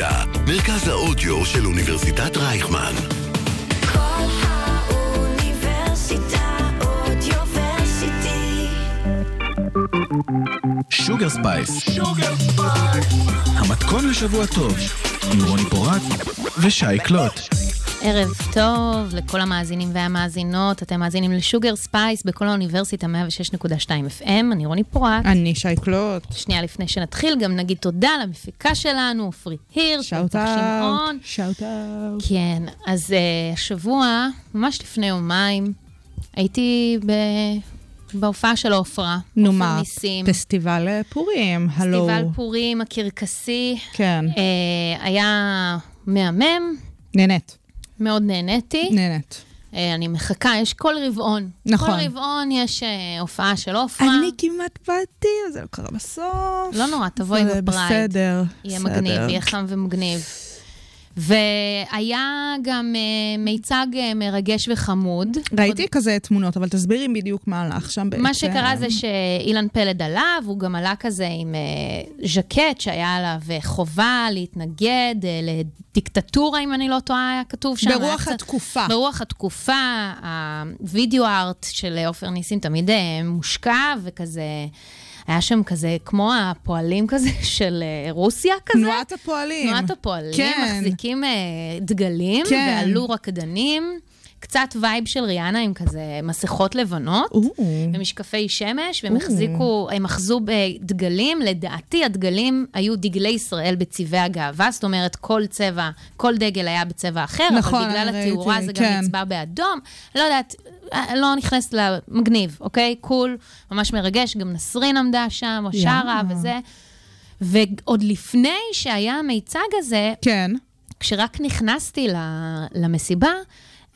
האוניברסיטה, מרכז האודיו של אוניברסיטת רייכמן. קול האוניברסיטה אודיוורסיטי. Sugar Spice. המתכון לשבוע טוב, עם רוני פורט ושי קלוט. ערב טוב לכל המאזינים והמאזינות, אתם מאזינים ל Sugar Spice בקול האוניברסיטה 106.2 FM, אני רוני פורט. אני שי קלוט. שנייה לפני שנתחיל, גם נגיד תודה למפיקה שלנו, עופרי הירש, shout. Out. Shout out. כן, אז אה, השבוע, ממש לפני יומיים, הייתי ב... בהופעה של עופרה. נו מה. פסטיבל אה, פורים, הלו. פסטיבל פורים הקרקסי. כן, אה, היה מהמם, נהנית, מאוד נהניתי. נהנית. אה, אני מחכה, יש כל רבעון. נכון. כל רבעון יש אה, הופעה של עופרה. אני כמעט באתי, זה לא קרה בסוף. לא נורא, תבואי ב Pride. בסדר, יהיה בסדר. מגניב, יהיה חם ומגניב. והיה גם אה, מיצג אה, מרגש וחמוד. ראיתי כזה תמונות, אבל תסבירי בדיוק מה הלך שם בעצם. מה שקרה זה שאילן פלד עלה, והוא גם עלה כזה עם אה, ז'קט שהיה עליו חובה להתנגד אה, לדיקטטורה, אם אני לא טועה, היה כתוב שם. היה ברוח קצת- התקופה. ברוח התקופה, הווידאו ארט של עופר ניסים תמיד מושקע, וכזה, היה שם כזה, כמו הפועלים כזה של אה, רוסיה כזה. תנועת הפועלים. תנועת הפועלים, כן. מחזיקים אה, דגלים, כן. ועלו רקדנים. קצת וייב של ריאנה עם כזה מסכות לבנות. או, ומשקפי שמש, והם החזיקו, הם אחזו בדגלים, לדעתי הדגלים היו דגלי ישראל בצבעי הגאווה, זאת אומרת כל צבע, כל דגל היה בצבע אחר, נכון, אבל בגלל אני התאורה ראיתי, זה גם כן. נצבע באדום. לא יודעת, לא נכנסת למגניב, אוקיי? קול, ממש מרגש, גם נסרין עמדה שם, או שרה יאה. וזה. ועוד לפני שהיה המיצג הזה, כן. כשרק נכנסתי למסיבה,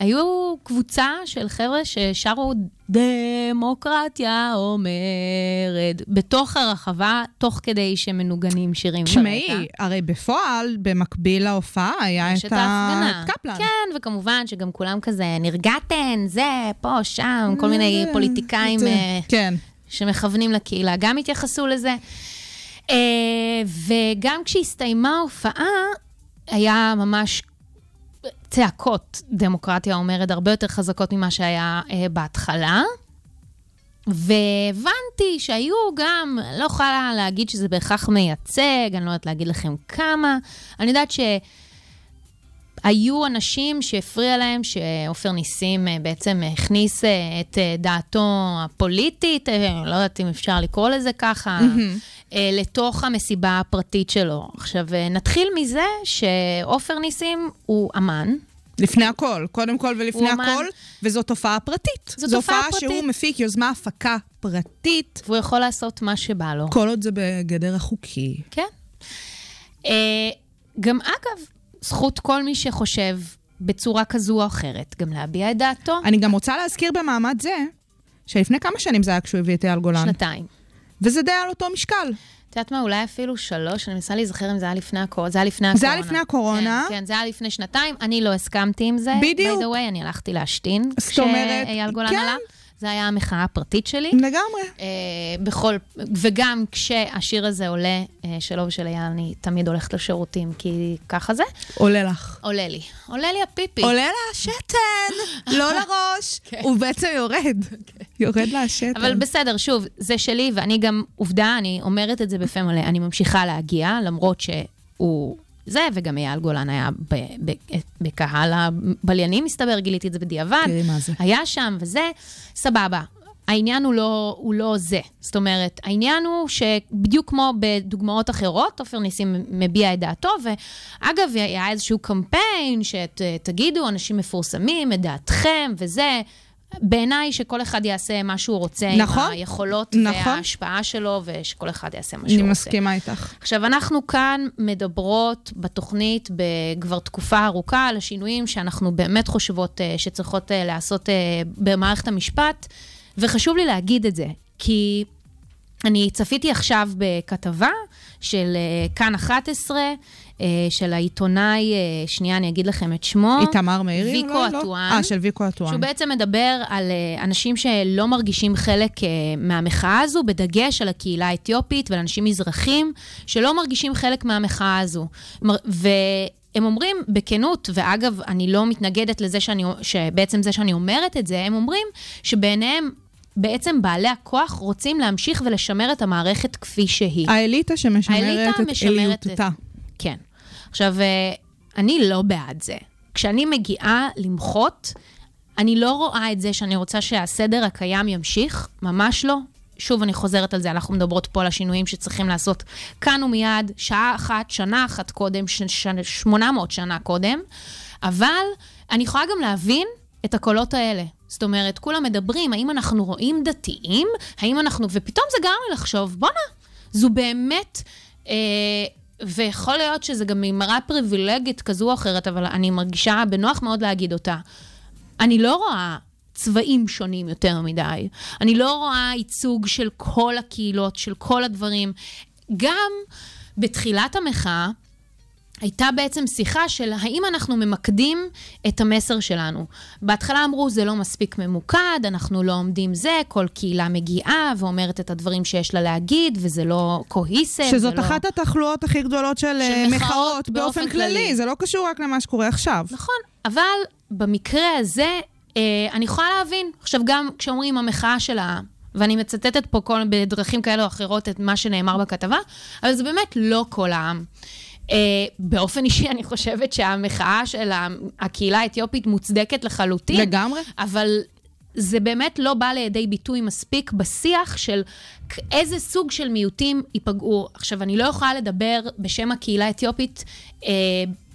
היו קבוצה של חבר'ה ששרו דמוקרטיה אומרת, בתוך הרחבה, תוך כדי שמנוגנים שירים תשמעי. הרי בפועל, במקביל להופעה, היה את. ה- קפלן. כן, וכמובן שגם כולם כזה, נרגעתן, זה, פה, שם, כל מיני אה, פוליטיקאים אה, כן. שמכוונים לקהילה, גם התייחסו לזה. אה, וגם כשהסתיימה ההופעה, היה ממש צעקות, דמוקרטיה אומרת, הרבה יותר חזקות ממה שהיה אה, בהתחלה. והבנתי שהיו גם, לא יכולה להגיד שזה בהכרח מייצג, אני לא יודעת להגיד לכם כמה. אני יודעת ש... היו אנשים שהפריע להם שעופר ניסים אה, בעצם הכניס אה, את אה, דעתו הפוליטית, לא יודעת אם אפשר לקרוא לזה ככה, אה, לתוך המסיבה הפרטית שלו. עכשיו, אה, נתחיל מזה שעופר ניסים הוא אמן. לפני הכל, קודם כל ולפני הוא אמן. הכל, וזו תופעה פרטית. זו זו תופעה הופעה פרטית. שהוא מפיק יוזמה הפקה פרטית, והוא יכול לעשות מה שבא לו. כל עוד זה בגדר החוקי. כן. אה, גם אגב, זכות כל מי שחושב בצורה כזו או אחרת, גם להביע את דעתו. אני גם רוצה להזכיר במעמד זה, שלפני כמה שנים זה היה כשהוא הביא את אייל גולן. שנתיים. וזה די על אותו משקל. את יודעת מה, אולי אפילו שלוש, אני מנסה להיזכר אם זה היה לפני הקורונה. זה היה לפני הקורונה. זה היה לפני הקורונה. כן, כן, זה היה לפני שנתיים, אני לא הסכמתי עם זה. בדיוק. by the way, אני הלכתי להשתין. זאת אומרת, כשאייל גולן כן. עלה. זה היה המחאה הפרטית שלי. לגמרי. אה, בכל, וגם כשהשיר הזה עולה, אה, שלו ושל אייל, אני תמיד הולכת לשירותים, כי ככה זה. עולה לך. עולה לי. עולה לי הפיפי. עולה לה השתן, לא לראש. הוא בעצם יורד. יורד השתן. אבל בסדר, שוב, זה שלי, ואני גם, עובדה, אני אומרת את זה בפה מלא, אני ממשיכה להגיע, למרות שהוא זה, וגם אייל גולן היה ב- ב- בקהל הבליינים, מסתבר, גיליתי את זה בדיעבד. תראי מה זה. היה שם וזה, סבבה. העניין הוא לא, הוא לא זה. זאת אומרת, העניין הוא שבדיוק כמו בדוגמאות אחרות, עופר ניסים מביע את דעתו, ואגב, היה איזשהו קמפיין שתגידו, אנשים מפורסמים, את דעתכם וזה. בעיניי שכל אחד יעשה מה שהוא רוצה נכון. עם היכולות נכון. וההשפעה שלו, ושכל אחד יעשה מה אני שהוא רוצה. מסכימה איתך. עכשיו, אנחנו כאן מדברות בתוכנית כבר תקופה ארוכה על השינויים שאנחנו באמת חושבות אה, שצריכות אה, לעשות אה, במערכת המשפט, וחשוב לי להגיד את זה, כי אני צפיתי עכשיו בכתבה של אה, כאן 11, אה, של העיתונאי, אה, שנייה, אני אגיד לכם את שמו. איתמר מאירי? ויקו? לא? אטואן. אה, של ויקו אטואן. שהוא בעצם מדבר על אנשים שלא מרגישים חלק אה, מהמחאה הזו, בדגש על הקהילה האתיופית ועל אנשים מזרחים שלא מרגישים חלק מהמחאה הזו. מר- והם אומרים בכנות, ואגב, אני לא מתנגדת לזה שאני, שבעצם זה שאני אומרת את זה, הם אומרים שבעיניהם... בעצם בעלי הכוח רוצים להמשיך ולשמר את המערכת כפי שהיא. האליטה שמשמרת האליטה את אליותה. כן. עכשיו, אה, אני לא בעד זה. כשאני מגיעה למחות, אני לא רואה את זה שאני רוצה שהסדר הקיים ימשיך, ממש לא. שוב, אני חוזרת על זה, אנחנו מדברות פה על השינויים שצריכים לעשות כאן ומיד, שעה אחת, שנה אחת קודם, ש- ש- 800 שנה קודם, אבל אני יכולה גם להבין את הקולות האלה. זאת אומרת, כולם מדברים, האם אנחנו רואים דתיים? האם אנחנו... ופתאום זה גרם לי לחשוב, בואנה, זו באמת... אה, ויכול להיות שזה גם ממראה פריבילגית כזו או אחרת, אבל אני מרגישה בנוח מאוד להגיד אותה. אני לא רואה צבעים שונים יותר מדי. אני לא רואה ייצוג של כל הקהילות, של כל הדברים. גם בתחילת המחאה, הייתה בעצם שיחה של האם אנחנו ממקדים את המסר שלנו. בהתחלה אמרו, זה לא מספיק ממוקד, אנחנו לא עומדים זה, כל קהילה מגיעה ואומרת את הדברים שיש לה להגיד, וזה לא קוהיסב. שזאת לא... אחת התחלואות הכי גדולות של, אה, מחאות מחאות באופן באופן כללי. כללי. זה לא קשור רק למה שקורה עכשיו. נכון, אבל במקרה הזה, אה, אני יכולה להבין. עכשיו, גם כשאומרים המחאה של העם, ואני מצטטת פה כל, בדרכים כאלה או אחרות את מה שנאמר בכתבה, אבל זה באמת לא כל העם. אה, באופן אישי, אני חושבת שהמחאה של הקהילה האתיופית מוצדקת לחלוטין. לגמרי. אבל זה באמת לא בא לידי ביטוי מספיק בשיח של איזה סוג של מיעוטים ייפגעו. עכשיו, אני לא יכולה לדבר בשם הקהילה האתיופית אה,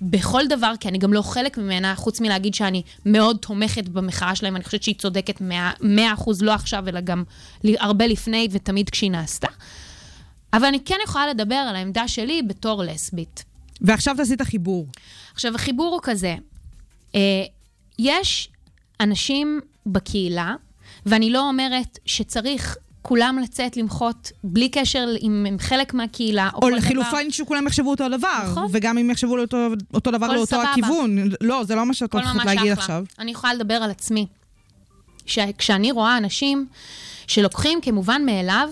בכל דבר, כי אני גם לא חלק ממנה, חוץ מלהגיד שאני מאוד תומכת במחאה שלהם, אני חושבת שהיא צודקת 100 אחוז, לא עכשיו, אלא גם הרבה לפני ותמיד כשהיא נעשתה. אבל אני כן יכולה לדבר על העמדה שלי בתור לסבית. ועכשיו תעשי את החיבור. עכשיו, החיבור הוא כזה, אה, יש אנשים בקהילה, ואני לא אומרת שצריך כולם לצאת למחות בלי קשר אם הם חלק מהקהילה, או, או כל דבר. לחילופין שכולם יחשבו אותו דבר. נכון. וגם אם יחשבו אותו, אותו דבר לאותו סבבה. הכיוון. לא, זה לא מה שאת הולכת להגיד אחלה. עכשיו. אני יכולה לדבר על עצמי. שכשאני רואה אנשים שלוקחים כמובן מאליו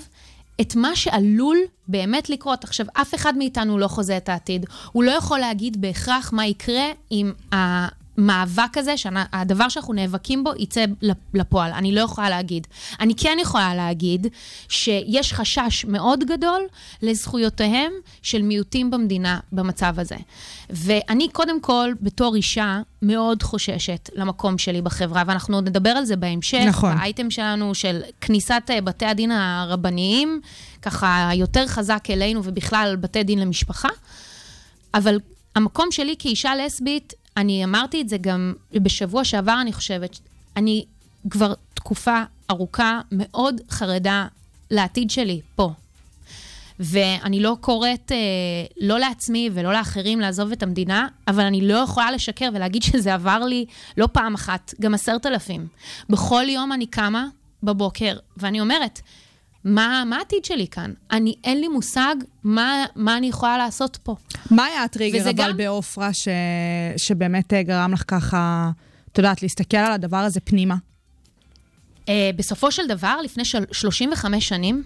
את מה שעלול באמת לקרות. עכשיו, אף אחד מאיתנו לא חוזה את העתיד. הוא לא יכול להגיד בהכרח מה יקרה אם המאבק הזה, שהדבר שאנחנו נאבקים בו, יצא לפועל. אני לא יכולה להגיד. אני כן יכולה להגיד שיש חשש מאוד גדול לזכויותיהם של מיעוטים במדינה במצב הזה. ואני קודם כל, בתור אישה, מאוד חוששת למקום שלי בחברה, ואנחנו עוד נדבר על זה בהמשך. נכון. באייטם שלנו של כניסת אה, בתי הדין הרבניים, ככה יותר חזק אלינו ובכלל בתי דין למשפחה. אבל המקום שלי כאישה לסבית, אני אמרתי את זה גם בשבוע שעבר, אני חושבת, אני כבר תקופה ארוכה מאוד חרדה לעתיד שלי פה. ואני לא קוראת, אה, לא לעצמי ולא לאחרים לעזוב את המדינה, אבל אני לא יכולה לשקר ולהגיד שזה עבר לי לא פעם אחת, גם עשרת אלפים. בכל יום אני קמה בבוקר, ואני אומרת, מה, מה העתיד שלי כאן? אני, אין לי מושג מה, מה אני יכולה לעשות פה. מה היה הטריגר אבל גם- בעופרה ש... שבאמת אה, גרם לך ככה, את יודעת, להסתכל על הדבר הזה פנימה? Uh, בסופו של דבר, לפני של... 35 שנים,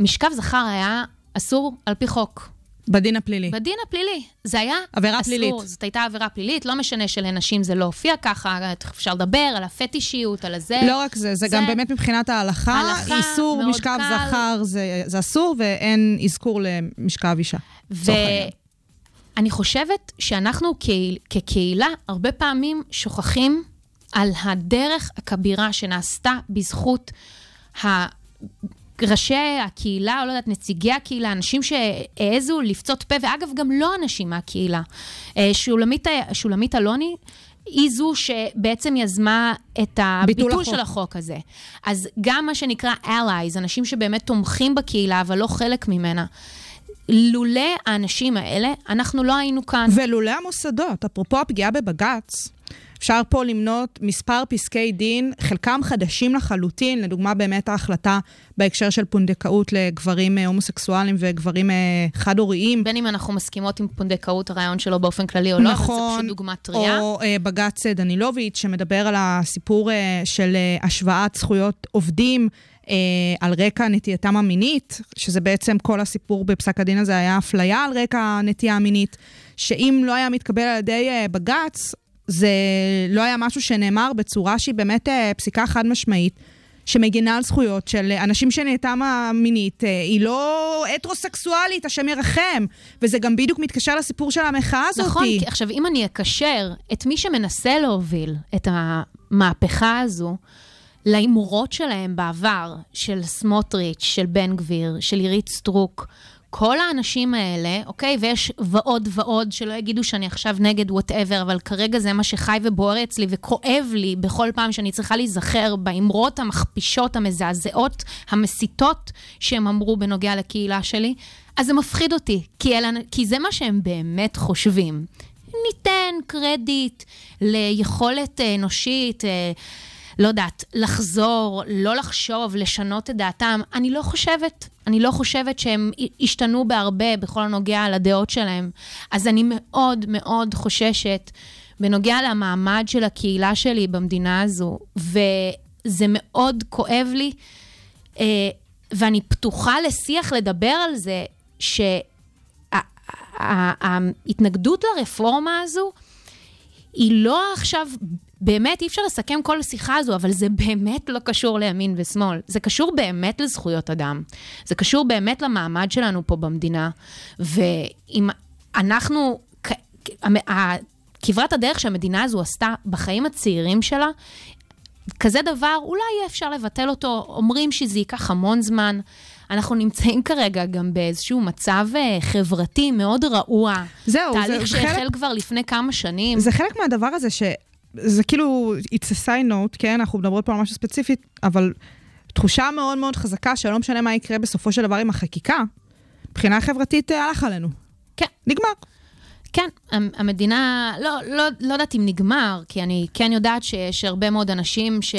משכב זכר היה אסור על פי חוק. בדין הפלילי. בדין הפלילי. זה היה עבירה אסור. פלילית. זאת הייתה עבירה פלילית, לא משנה שלנשים זה לא הופיע ככה, אפשר לדבר על הפטישיות, על הזה. לא רק זה, זה זה- גם באמת מבחינת ההלכה, הלכה איסור משכב קל. זכר זה, זה אסור, ואין אזכור למשכב אישה. ואני חושבת שאנחנו כקהיל, כקהילה הרבה פעמים שוכחים על הדרך הכבירה שנעשתה בזכות ה... ראשי הקהילה, או לא יודעת, נציגי הקהילה, אנשים שהעזו לפצות פה, ואגב, גם לא אנשים מהקהילה. אה, שולמית, שולמית אלוני היא זו שבעצם יזמה את הביטול החוק. של החוק הזה. אז גם מה שנקרא allies, אנשים שבאמת תומכים בקהילה, אבל לא חלק ממנה. לולא האנשים האלה, אנחנו לא היינו כאן. ולולא המוסדות, אפרופו הפגיעה בבג"ץ, אפשר פה למנות מספר פסקי דין, חלקם חדשים לחלוטין, לדוגמה באמת ההחלטה בהקשר של פונדקאות לגברים אה, הומוסקסואלים וגברים אה, חד-הוריים. בין אם אנחנו מסכימות עם פונדקאות, הרעיון שלו באופן כללי או לא, אבל זה פשוט דוגמה טריה. נכון, או אה, בג"ץ דנילוביץ', שמדבר על הסיפור אה, של אה, השוואת זכויות עובדים. אה, על רקע נטייתם המינית, שזה בעצם כל הסיפור בפסק הדין הזה היה אפליה על רקע הנטייה המינית, שאם לא היה מתקבל על ידי אה, בג"ץ, זה לא היה משהו שנאמר בצורה שהיא באמת אה, פסיקה חד משמעית. שמגינה על זכויות של אנשים שנהייתם המינית, אה, היא לא הטרוסקסואלית, השם ירחם. וזה גם בדיוק מתקשר לסיפור של המחאה הזאת. נכון, כי עכשיו, אם אני אקשר את מי שמנסה להוביל את המהפכה הזו לאמירות שלהם בעבר, של סמוטריץ', של בן גביר, של עירית סטרוק, כל האנשים האלה, אוקיי? ויש ועוד ועוד, שלא יגידו שאני עכשיו נגד whatever, אבל כרגע זה מה שחי ובוער אצלי וכואב לי בכל פעם שאני צריכה להיזכר באמרות המכפישות, המזעזעות, המסיתות שהם אמרו בנוגע לקהילה שלי, אז זה מפחיד אותי, כי, אלה, כי זה מה שהם באמת חושבים. ניתן קרדיט ליכולת אה, אנושית, אה, לא יודעת, לחזור, לא לחשוב, לשנות את דעתם. אני לא חושבת, אני לא חושבת שהם השתנו בהרבה בכל הנוגע לדעות שלהם. אז אני מאוד מאוד חוששת בנוגע למעמד של הקהילה שלי במדינה הזו, וזה מאוד כואב לי, אה, ואני פתוחה לשיח לדבר על זה, שההתנגדות לרפורמה הזו, היא לא עכשיו, באמת אי אפשר לסכם כל השיחה הזו, אבל זה באמת לא קשור לימין ושמאל. זה קשור באמת לזכויות אדם. זה קשור באמת למעמד שלנו פה במדינה. ואם אנחנו, כברת הדרך שהמדינה הזו עשתה בחיים הצעירים שלה, כזה דבר, אולי יהיה אפשר לבטל אותו. אומרים שזה ייקח המון זמן. אנחנו נמצאים כרגע גם באיזשהו מצב אה, חברתי מאוד רעוע. זהו, זה- תהליך זה שהחל חלק- כבר לפני כמה שנים. זה חלק מהדבר הזה ש... זה כאילו, it's a side note, כן? אנחנו מדברות פה על משהו ספציפי, אבל תחושה מאוד מאוד חזקה שלא משנה מה יקרה בסופו של דבר עם החקיקה, מבחינה חברתית אה, הלך עלינו. כן. נגמר. כן, המ- המדינה, לא, לא, לא יודעת אם נגמר, כי אני כן יודעת שיש הרבה מאוד אנשים ש,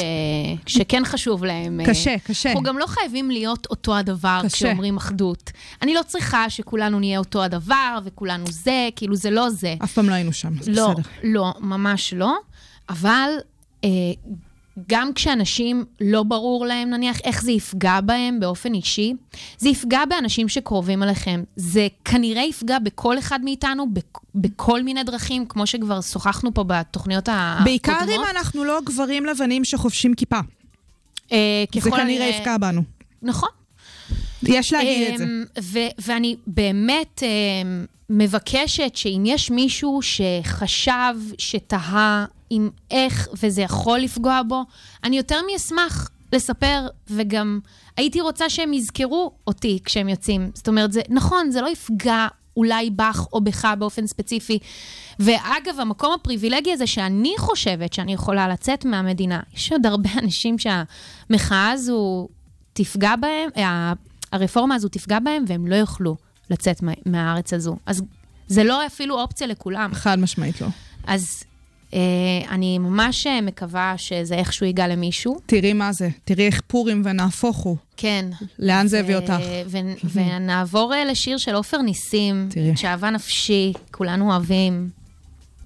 שכן חשוב להם. אה, קשה, קשה. אנחנו גם לא חייבים להיות אותו הדבר קשה. כשאומרים אחדות. אני לא צריכה שכולנו נהיה אותו הדבר וכולנו זה, כאילו זה לא זה. אף פעם לא היינו שם, זה לא, בסדר. לא, ממש לא. אבל אה, גם כשאנשים לא ברור להם, נניח, איך זה יפגע בהם באופן אישי, זה יפגע באנשים שקרובים אליכם. זה כנראה יפגע בכל אחד מאיתנו בכ- בכל מיני דרכים, כמו שכבר שוחחנו פה בתוכניות הקודמות. בעיקר אם אנחנו לא גברים לבנים שחובשים כיפה. אה, זה כנראה הנראה- יפגע בנו. נכון. יש להגיד את זה. אמ, ו- ואני באמת אמ, מבקשת שאם יש מישהו שחשב, שתהה עם איך וזה יכול לפגוע בו, אני יותר מאשמח לספר, וגם הייתי רוצה שהם יזכרו אותי כשהם יוצאים. זאת אומרת, זה נכון, זה לא יפגע אולי בך או בך באופן ספציפי. ואגב, המקום הפריבילגי הזה שאני חושבת שאני יכולה לצאת מהמדינה, יש עוד הרבה אנשים שהמחאה הזו תפגע בהם, הרפורמה הזו תפגע בהם, והם לא יוכלו לצאת מה- מהארץ הזו. אז זה לא אפילו אופציה לכולם. חד משמעית לא. אז אני ממש אה, מקווה שזה איכשהו ייגע למישהו. תראי מה זה, תראי איך פורים ונהפוך הוא. כן. לאן זה הביא אותך? ונעבור אה, לשיר של עופר ניסים, תראי. שאהבה נפשי, כולנו אוהבים.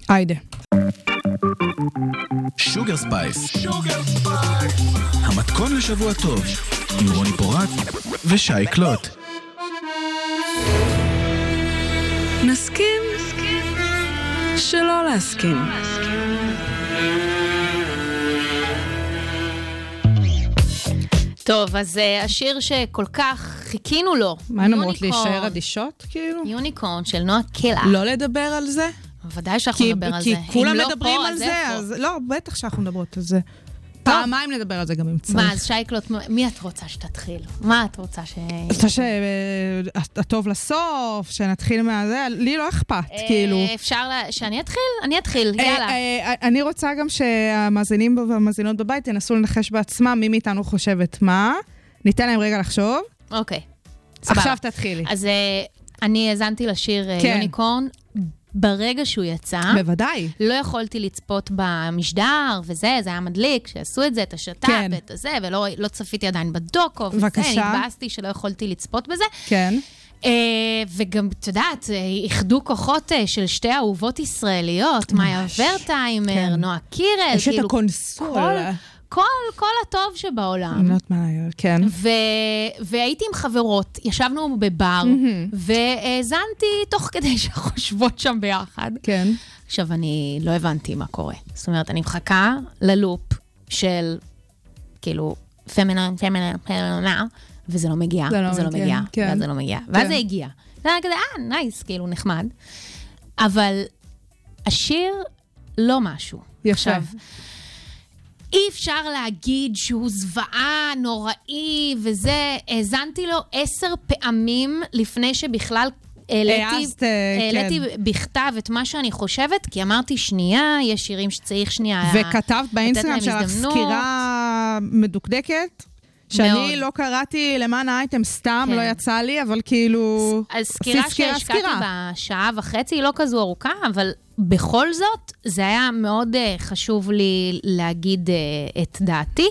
היידה. Sugar Spice. המתכון לשבוע טוב, עם רוני פורט ושי קלוט. נסכים שלא להסכים. טוב, אז אה, השיר שכל כך חיכינו לו, מה הן אומרות. להישאר אדישות, כאילו? יוניקורן של נועה קילע. לא לדבר על זה? ודאי שאנחנו כי, נדבר על כי זה. כולם אם לא מדברים פה, על זה, איפה? אז לא, בטח שאנחנו מדברות על זה. פעמיים נדבר על זה גם אם צריך. מה, אז שייקלוט, מי את רוצה שתתחיל? מה את רוצה ש... את רוצה שהטוב לסוף, שנתחיל מהזה? לי לא אכפת, כאילו. אה, אפשר לה- שאני אתחיל? אני אתחיל, אה, יאללה. אה, אני רוצה גם שהמאזינים והמאזינות בבית ינסו לנחש בעצמם מי מאיתנו חושבת מה. ניתן להם רגע לחשוב. אוקיי. עכשיו תתחילי. אז אה, אני האזנתי לשיר אה, כן. Unicorn. ברגע שהוא יצא. בוודאי. לא יכולתי לצפות במשדר וזה, זה היה מדליק, שעשו את זה, את השת"פ כן. ואת הזה, ולא לא צפיתי עדיין בדוקו, וזה, בבקשה. התבאסתי שלא יכולתי לצפות בזה. כן. אה, וגם, את יודעת, אה, איחדו כוחות אה, של שתי אהובות ישראליות, מאיה ממש. ורטהיימר, כן. נועה קירל, יש את כאילו, הקונסול. כל, כל, כל הטוב שבעולם. אני לא יודעת מה, כן. ו... והייתי עם חברות, ישבנו בבר, והאזנתי תוך כדי שאנחנו יושבות שם ביחד. כן. עכשיו, אני לא הבנתי מה קורה. זאת אומרת, אני מחכה ללופ של, כאילו, feminine, feminine, feminine, וזה לא מגיע, זה לא לא מגיע, מגיע, כן. ואז זה לא מגיע. ואז כן. זה הגיע. זה היה כזה, אה, nice, כאילו, נחמד. אבל השיר, לא משהו. יפה. עכשיו, אי אפשר להגיד שהוא זוועה, נוראי וזה. האזנתי לו עשר פעמים לפני שבכלל העליתי, העזת, אה, העליתי כן. בכתב את מה שאני חושבת, כי אמרתי, שנייה, יש שירים שצריך שנייה... וכתבת באינסטגרם שלך. סקירה מדוקדקת, שאני מאוד. לא קראתי למען האייטם סתם, כן. לא יצא לי, אבל כאילו... אז סקירה שהשקעתי. בשעה וחצי היא לא כזו ארוכה, אבל בכל זאת, זה היה מאוד uh, חשוב לי להגיד uh, את דעתי.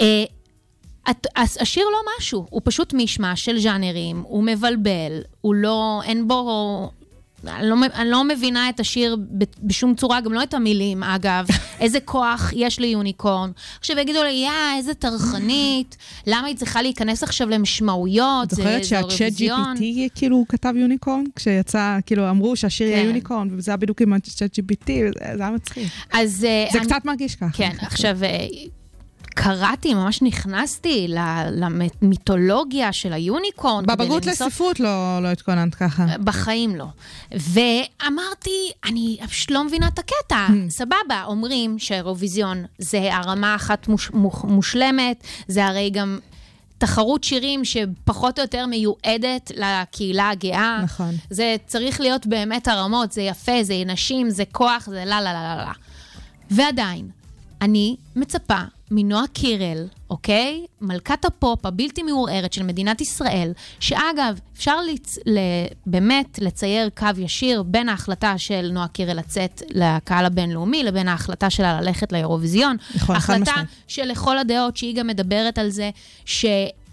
Uh, את, השיר לא משהו, הוא פשוט מישמש של ז'אנרים, הוא מבלבל, הוא לא, אין בו... אני לא, אני לא מבינה את השיר בשום צורה, גם לא את המילים, אגב. איזה כוח יש ליוניקורן. עכשיו יגידו לי, יא, איזה טרחנית, למה היא צריכה להיכנס עכשיו למשמעויות? את זוכרת זה שהצ'אט אירוויזיון." GPT כאילו כתב יוניקורן? כשיצא, כאילו אמרו שהשיר יהיה כן. יוניקורן, וזה היה בדיוק עם הצ'אט GPT, זה היה מצחיק. אז... אה, זה אני- קצת מרגיש ככה. כן, עכשיו, אה, קראתי, ממש נכנסתי למיתולוגיה של היוניקורן. בבגרות לנסות- לספרות לא לא התכוננת ככה. בחיים לא. ואמרתי, אני פשוט לא מבינה את הקטע. סבבה, אומרים שהאירוויזיון זה הרמה אחת מוש, מוש, מושלמת, זה הרי גם תחרות שירים שפחות או יותר מיועדת לקהילה הגאה. נכון. זה צריך להיות באמת הרמות, זה יפה, זה נשים, זה כוח, זה לה לה לה לה לה. ועדיין, אני מצפה מנועה קירל, אוקיי? מלכת הפופ הבלתי מעורערת של מדינת ישראל, שאגב, אפשר לצ... ל... באמת לצייר קו ישיר בין ההחלטה של נועה קירל לצאת לקהל הבינלאומי לבין ההחלטה שלה ללכת לאירוויזיון. נכון, חד החלטה משמעית. שלכל הדעות, שהיא גם מדברת על זה,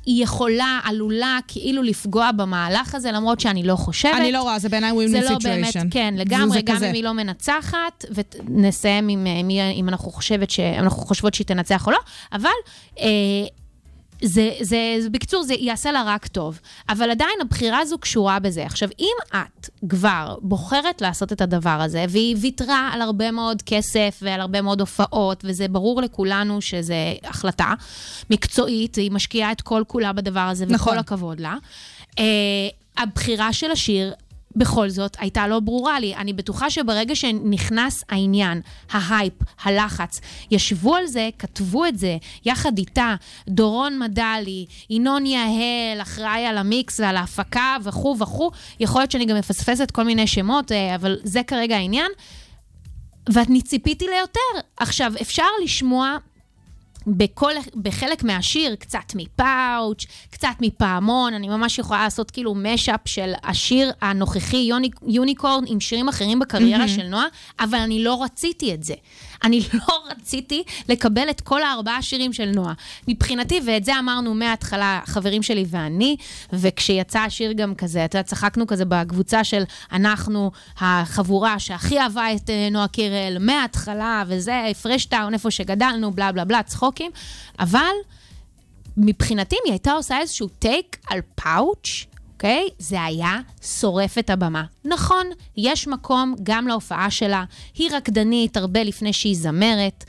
שהיא יכולה, עלולה, כאילו לפגוע במהלך הזה, למרות שאני לא חושבת. אני לא רואה, זה בעיניי זה סיטואשן. לא באמת, כן, לגמרי, גם כזה. אם היא לא מנצחת, ונסיים עם אה, מי, אם אנחנו, חושבת ש, אם אנחנו חושבות שהיא תנצח או לא, אבל אה, זה, זה, זה, בקיצור, זה יעשה לה רק טוב. אבל עדיין הבחירה הזו קשורה בזה. עכשיו, אם את כבר בוחרת לעשות את הדבר הזה, והיא ויתרה על הרבה מאוד כסף ועל הרבה מאוד הופעות, וזה ברור לכולנו שזו החלטה מקצועית, היא משקיעה את כל כולה בדבר הזה, נכון. וכל הכבוד לה. אה, הבחירה של השיר בכל זאת הייתה לא ברורה לי. אני בטוחה שברגע שנכנס העניין, ההייפ, הלחץ, ישבו על זה, כתבו את זה, יחד איתה, דורון מדלי, ינון יהל, אחראי על המיקס ועל ההפקה וכו' וכו', יכול להיות שאני גם מפספסת כל מיני שמות, אה, אבל זה כרגע העניין. ואני ציפיתי ליותר. עכשיו, אפשר לשמוע בכל, בחלק מהשיר, קצת מפאוץ', קצת מפעמון, אני ממש יכולה לעשות כאילו משאפ של השיר הנוכחי, יוני, יוניקורן, עם שירים אחרים בקריירה של נועה, אבל אני לא רציתי את זה. אני לא רציתי לקבל את כל הארבעה שירים של נועה. מבחינתי, ואת זה אמרנו מההתחלה, חברים שלי ואני, וכשיצא השיר גם כזה, אתה יודע, צחקנו כזה בקבוצה של אנחנו, החבורה שהכי אהבה את אה, נועה קירל מההתחלה, וזה, פרשטאון, איפה שגדלנו, בלה בלה בלה, צחוקים, אבל מבחינתי, אם היא הייתה עושה איזשהו טייק על פאוץ', אוקיי? זה היה שורף את הבמה. נכון, יש מקום גם להופעה שלה. היא רקדנית הרבה לפני שהיא זמרת.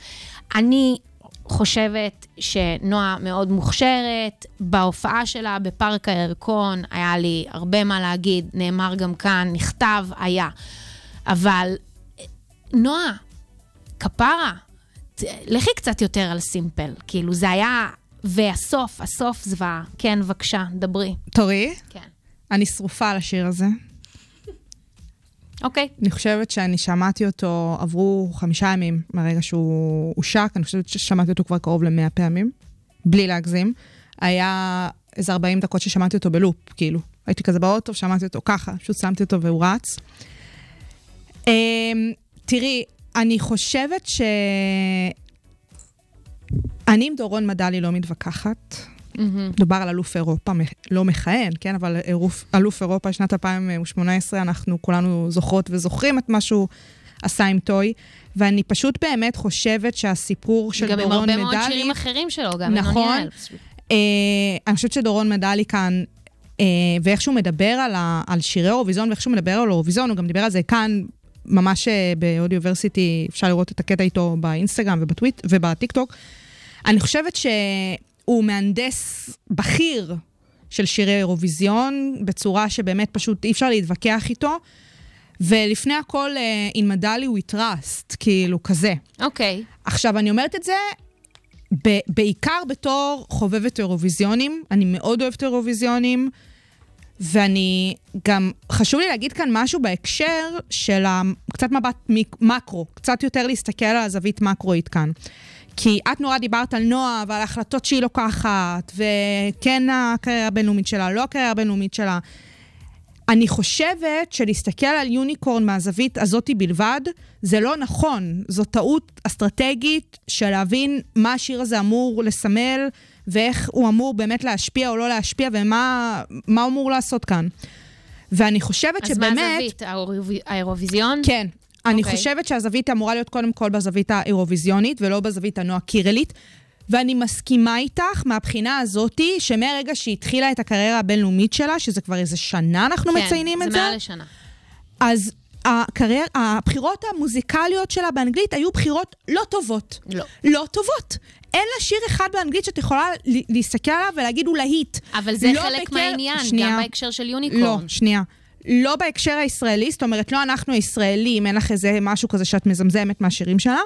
אני חושבת שנועה מאוד מוכשרת. בהופעה שלה בפארק הירקון היה לי הרבה מה להגיד, נאמר גם כאן, נכתב, היה. אבל נועה, כפרה, לכי קצת יותר על סימפל. כאילו, זה היה... והסוף, הסוף זוועה. כן, בבקשה, דברי. תורי, כן. אני שרופה על השיר הזה. אוקיי. אני חושבת שאני שמעתי אותו, עברו חמישה ימים מהרגע שהוא הושק, אני חושבת ששמעתי אותו כבר קרוב למאה פעמים, בלי להגזים. היה איזה 40 דקות ששמעתי אותו בלופ, כאילו. הייתי כזה באוטו, שמעתי אותו ככה, פשוט שמתי אותו והוא רץ. אמ, תראי, אני חושבת ש... אני עם דורון מדלי לא מתווכחת. מדובר על אלוף אירופה, לא מכהן, כן? אבל אלוף, אלוף אירופה שנת 2018, אנחנו כולנו זוכרות וזוכרים את מה שהוא עשה עם טוי, ואני פשוט באמת חושבת שהסיפור של גם עם דורון הרבה מדלי... מאוד שירים אחרים שלו, גם נכון. אה, אני חושבת שדורון מדלי כאן, אה, ואיך שהוא מדבר על, ה, על שירי אירוויזיון ואיך שהוא מדבר על אירוויזיון, הוא גם דיבר על זה כאן, ממש אה, באודיוורסיטי, אפשר לראות את הקטע איתו באינסטגרם ובטוויט ובטיקטוק. אני חושבת שהוא מהנדס בכיר של שירי אירוויזיון, בצורה שבאמת פשוט אי אפשר להתווכח איתו. ולפני הכל, אה, in מדלי we trust, כאילו, כזה. אוקיי. עכשיו, אני אומרת את זה ב- בעיקר בתור חובבת אירוויזיונים. אני מאוד אוהבת אירוויזיונים, ואני גם, חשוב לי להגיד כאן משהו בהקשר של ה- קצת מבט מיק- מקרו, קצת יותר להסתכל על הזווית מקרואית כאן. כי את נורא דיברת על נועה ועל ההחלטות שהיא לוקחת, וכן הקריירה הבינלאומית שלה, לא הקריירה הבינלאומית שלה. אני חושבת שלהסתכל על יוניקורן מהזווית הזאתי בלבד, זה לא נכון. זו טעות אסטרטגית של להבין מה השיר הזה אמור לסמל, ואיך הוא אמור באמת להשפיע או לא להשפיע, ומה מה הוא אמור לעשות כאן. ואני חושבת אז שבאמת... מה הזווית? האירוויז- האירוויזיון? כן. אני אוקיי. חושבת שהזווית אמורה להיות קודם כל בזווית האירוויזיונית, ולא בזווית הנועה קירלית. ואני מסכימה איתך מהבחינה הזאתי, שמרגע שהיא התחילה את הקריירה הבינלאומית שלה, שזה כבר איזה שנה אנחנו מציינים את כן, זה, זה מעל לשנה. אז הקריירה, הבחירות המוזיקליות שלה באנגלית היו בחירות לא טובות. לא. לא טובות. אין לה שיר אחד באנגלית שאת יכולה להסתכל עליו ולהגיד הוא להיט. אבל זה לא חלק בקר- מהעניין, שנייה. גם בהקשר של Unicorn. לא, שנייה. לא בהקשר הישראלי, זאת אומרת, לא אנחנו הישראלים, אין לך איזה משהו כזה שאת מזמזמת מהשירים שלה,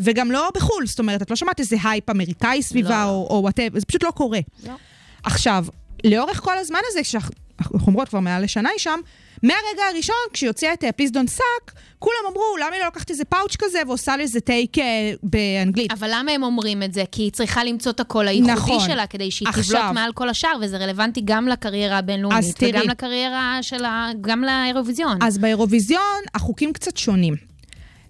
וגם לא בחו"ל, זאת אומרת, את לא שמעת איזה הייפ אמריקאי סביבה, לא. או וואטאב, זה פשוט לא קורה. לא. עכשיו, לאורך כל הזמן הזה, כשאנחנו אומרות כבר מעל לשנה היא שם, מהרגע הראשון, כשהיא הוציאה את Please Don't Suck, כולם אמרו, למה היא לא לוקחת איזה פאוץ' כזה ועושה לזה take אה, באנגלית? אבל למה הם אומרים את זה? כי היא צריכה למצוא את הקול הייחודי נכון. שלה כדי שהיא עכשיו- תבלוט מעל כל השאר, וזה רלוונטי גם לקריירה הבינלאומית. וגם לקריירה של ה... גם לאירוויזיון. אז באירוויזיון החוקים קצת שונים.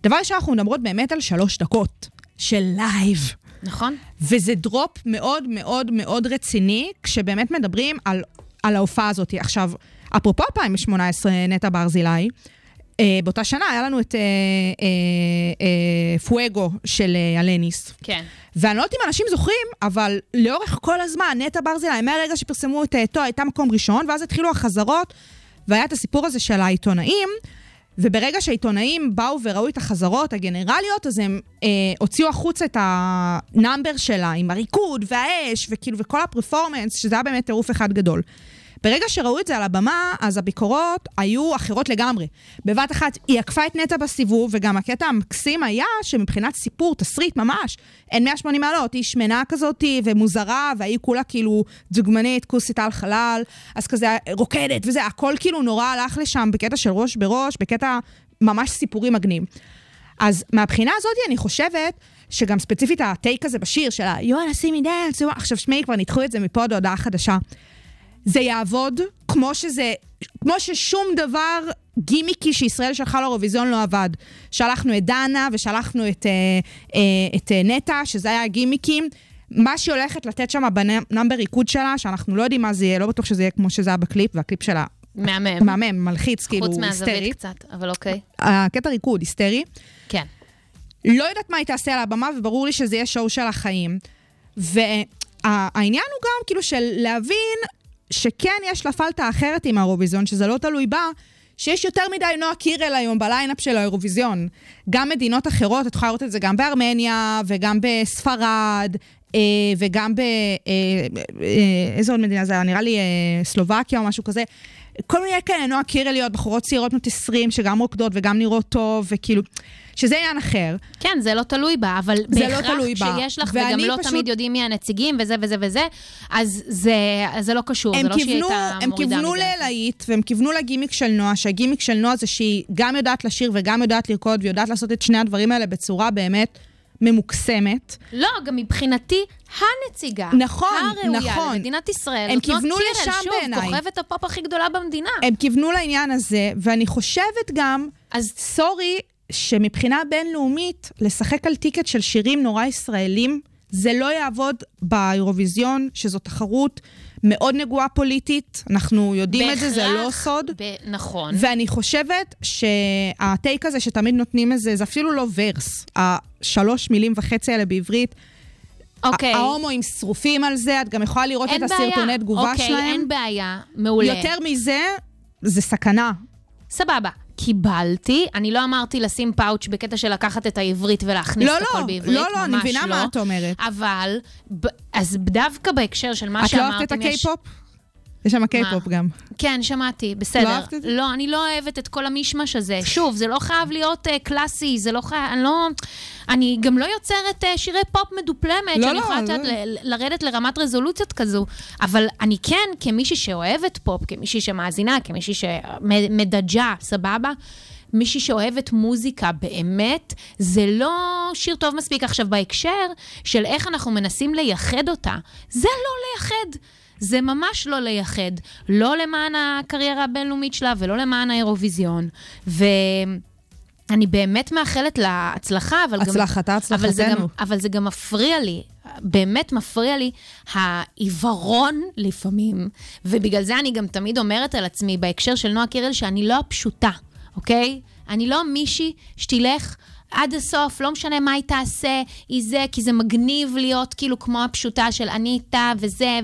דבר ראשון, אנחנו מדברות באמת על שלוש דקות של לייב. נכון? וזה דרופ מאוד מאוד מאוד רציני, כשבאמת מדברים על, על ההופעה הזאת. עכשיו, אפרופו 2018, נטע ברזילי, אה, באותה שנה היה לנו את אה, אה, אה, פואגו של אה, אלניס. כן. ואני לא יודעת אם אנשים זוכרים, אבל לאורך כל הזמן, נטע ברזילי, מהרגע שפרסמו את אה, טועה, הייתה מקום ראשון, ואז התחילו החזרות, והיה את הסיפור הזה של העיתונאים, וברגע שהעיתונאים באו וראו את החזרות הגנרליות, אז הם אה, הוציאו החוצה את ה number שלה עם הריקוד והאש, וכאילו, וכל ה performance, שזה היה באמת טירוף אחד גדול. ברגע שראו את זה על הבמה, אז הביקורות היו אחרות לגמרי. בבת אחת, היא עקפה את נטע בסיבוב, וגם הקטע המקסים היה שמבחינת סיפור, תסריט ממש, אין 180 מעלות, היא שמנה כזאת ומוזרה, והיא כולה כאילו דוגמנית, כוסית על חלל, אז כזה רוקדת וזה, הכל כאילו נורא הלך לשם בקטע של ראש בראש, בקטע ממש סיפורי מגניב. אז מהבחינה הזאת אני חושבת שגם ספציפית ה take הזה בשיר של ה- You wanna see me dance, you wanna-" עכשיו שמעי, כבר ניתחו את זה מפה עד הודעה חדשה. זה יעבוד כמו שזה, כמו ששום דבר גימיקי שישראל שלחה לאירוויזיון לא עבד. שלחנו את דנה ושלחנו את, אה, אה, את אה, נטע, שזה היה גימיקים. מה שהיא הולכת לתת שם ב number ריקוד שלה, שאנחנו לא יודעים מה זה יהיה, לא בטוח שזה יהיה כמו שזה היה בקליפ, והקליפ שלה מהמם. מהמם, מלחיץ, כאילו, חוץ מהזווית היסטרי. קצת, אבל אוקיי. הקטע ריקוד היסטרי. כן. לא יודעת מה היא תעשה על הבמה, וברור לי שזה יהיה שואו של החיים. והעניין הוא גם כאילו של להבין שכן יש לה פלטה אחרת עם האירוויזיון, שזה לא תלוי בה, שיש יותר מדי נועה קירל היום בליינאפ של האירוויזיון. גם מדינות אחרות, את יכולה לראות את זה גם בארמניה, וגם בספרד, אה, וגם ב... אה, אה, איזה עוד מדינה זה היה? נראה לי אה, סלובקיה או משהו כזה. כל מיני כאלה נועה קירליות, בחורות צעירות בנות 20, שגם רוקדות וגם נראות טוב, וכאילו... שזה עניין אחר. כן, זה לא תלוי בה, אבל לא בהכרח תלוי בה. כשיש לך, וגם לא פשוט- תמיד יודעים מי הנציגים וזה וזה וזה, אז זה, אז זה לא קשור, זה הם לא שהיא כיוונו, הייתה הם מורידה כיוונו מזה. ללהיט, והם כיוונו לגימיק של נועה, שהגימיק של נועה זה שהיא גם יודעת לשיר וגם יודעת לרקוד, ויודעת לעשות את שני הדברים האלה בצורה באמת ממוקסמת. לא, גם מבחינתי, הנציגה. נכון, הראויה נכון. למדינת ישראל. הם נועה כיוונו לשם שוב, בעיניי. כוכבת הפופ הכי גדולה במדינה. הם כיוונו לעניין הזה, ואני חושבת גם אז sorry, שמבחינה בינלאומית, לשחק על ticket של שירים נורא ישראלים, זה לא יעבוד באירוויזיון, שזו תחרות מאוד נגועה פוליטית, אנחנו יודעים את זה, זה לא בהכרח סוד. ב- נכון. ואני חושבת שה take הזה שתמיד נותנים איזה, זה אפילו לא verse, השלוש מילים וחצי האלה בעברית, אוקיי. ההומואים שרופים על זה, את גם יכולה לראות את בעיה. הסרטוני תגובה אוקיי, שלהם. אין בעיה, מעולה. יותר מזה, זה סכנה. סבבה. קיבלתי, אני לא אמרתי לשים פאוץ' בקטע של לקחת את העברית ולהכניס לא, את הכל לא, בעברית, לא, לא, אני ממש מבינה לא. מה את אומרת. אבל, אז דווקא בהקשר של מה את לא שאמרתם, אוהבת את. הקיי-פופ? יש שם קיי-פופ גם. כן, שמעתי, לא בסדר. אהבת את זה? לא, אני לא אוהבת את כל המישמש הזה. שוב, זה לא חייב להיות uh, קלאסי, זה לא חייב, אני לא... אני גם לא יוצרת uh, שירי פופ מדופלמת, לא, שאני לא, יכולה לתת, ל- לרדת לרמת רזולוציות כזו. אבל אני כן, כמישהי שאוהבת פופ, כמישהי שמאזינה, כמישהי שמדג'ה, סבבה? מישהי שאוהבת מוזיקה באמת, זה לא שיר טוב מספיק. עכשיו, בהקשר של איך אנחנו מנסים לייחד אותה, זה לא לייחד. זה ממש לא לייחד. לא למען הקריירה הבינלאומית שלה ולא למען האירוויזיון. ואני באמת מאחלת לה הצלחה, אבל גם... הצלחתה, אבל זה, גם, הצלחתנו. אבל זה גם מפריע לי, באמת מפריע לי העיוורון לפעמים, ובגלל זה אני גם תמיד אומרת על עצמי בהקשר של נועה קירל שאני לא הפשוטה, אוקיי? אני לא מישהי שתלך עד הסוף, לא משנה מה היא תעשה, היא זה, כי זה מגניב להיות כאילו כמו הפשוטה של אני איתה וזה,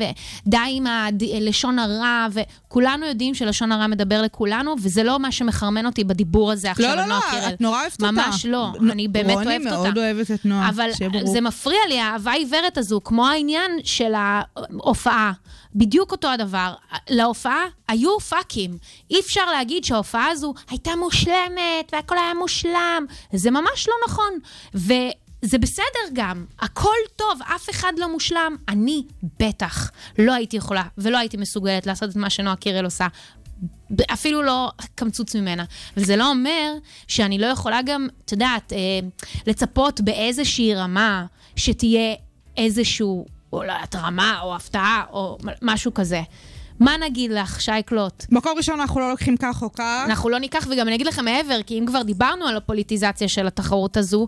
ודי עם הלשון הרע, וכולנו יודעים שלשון הרע מדבר לכולנו, וזה לא מה שמחרמן אותי בדיבור הזה עכשיו לא, על לא, נועה לא, קירל. את נורא אוהבת אותה. ממש לא, נ- אני באמת רוני אוהבת אותה. מאוד אוהבת את נועה, אבל שיהיה ברור. זה מפריע לי, האהבה העיוורת הזו, כמו העניין של ההופעה. בדיוק אותו הדבר. להופעה היו פאקים. אי אפשר להגיד שההופעה הזו הייתה מושלמת והכל היה מושלם. זה ממש לא נכון. וזה בסדר גם, הכל טוב, אף אחד לא מושלם. אני בטח לא הייתי יכולה ולא הייתי מסוגלת לעשות את מה שנועה קירל עושה. אפילו לא קמצוץ ממנה. וזה לא אומר שאני לא יכולה גם, את יודעת, אה, לצפות באיזושהי רמה שתהיה איזשהו, או לא יודעת, רמה או הפתעה או משהו כזה. מה נגיד לך, שייקלוט? מקום ראשון אנחנו לא לוקחים כך או כך. אנחנו לא ניקח, וגם אני אגיד לכם מעבר, כי אם כבר דיברנו על הפוליטיזציה של התחרות הזו,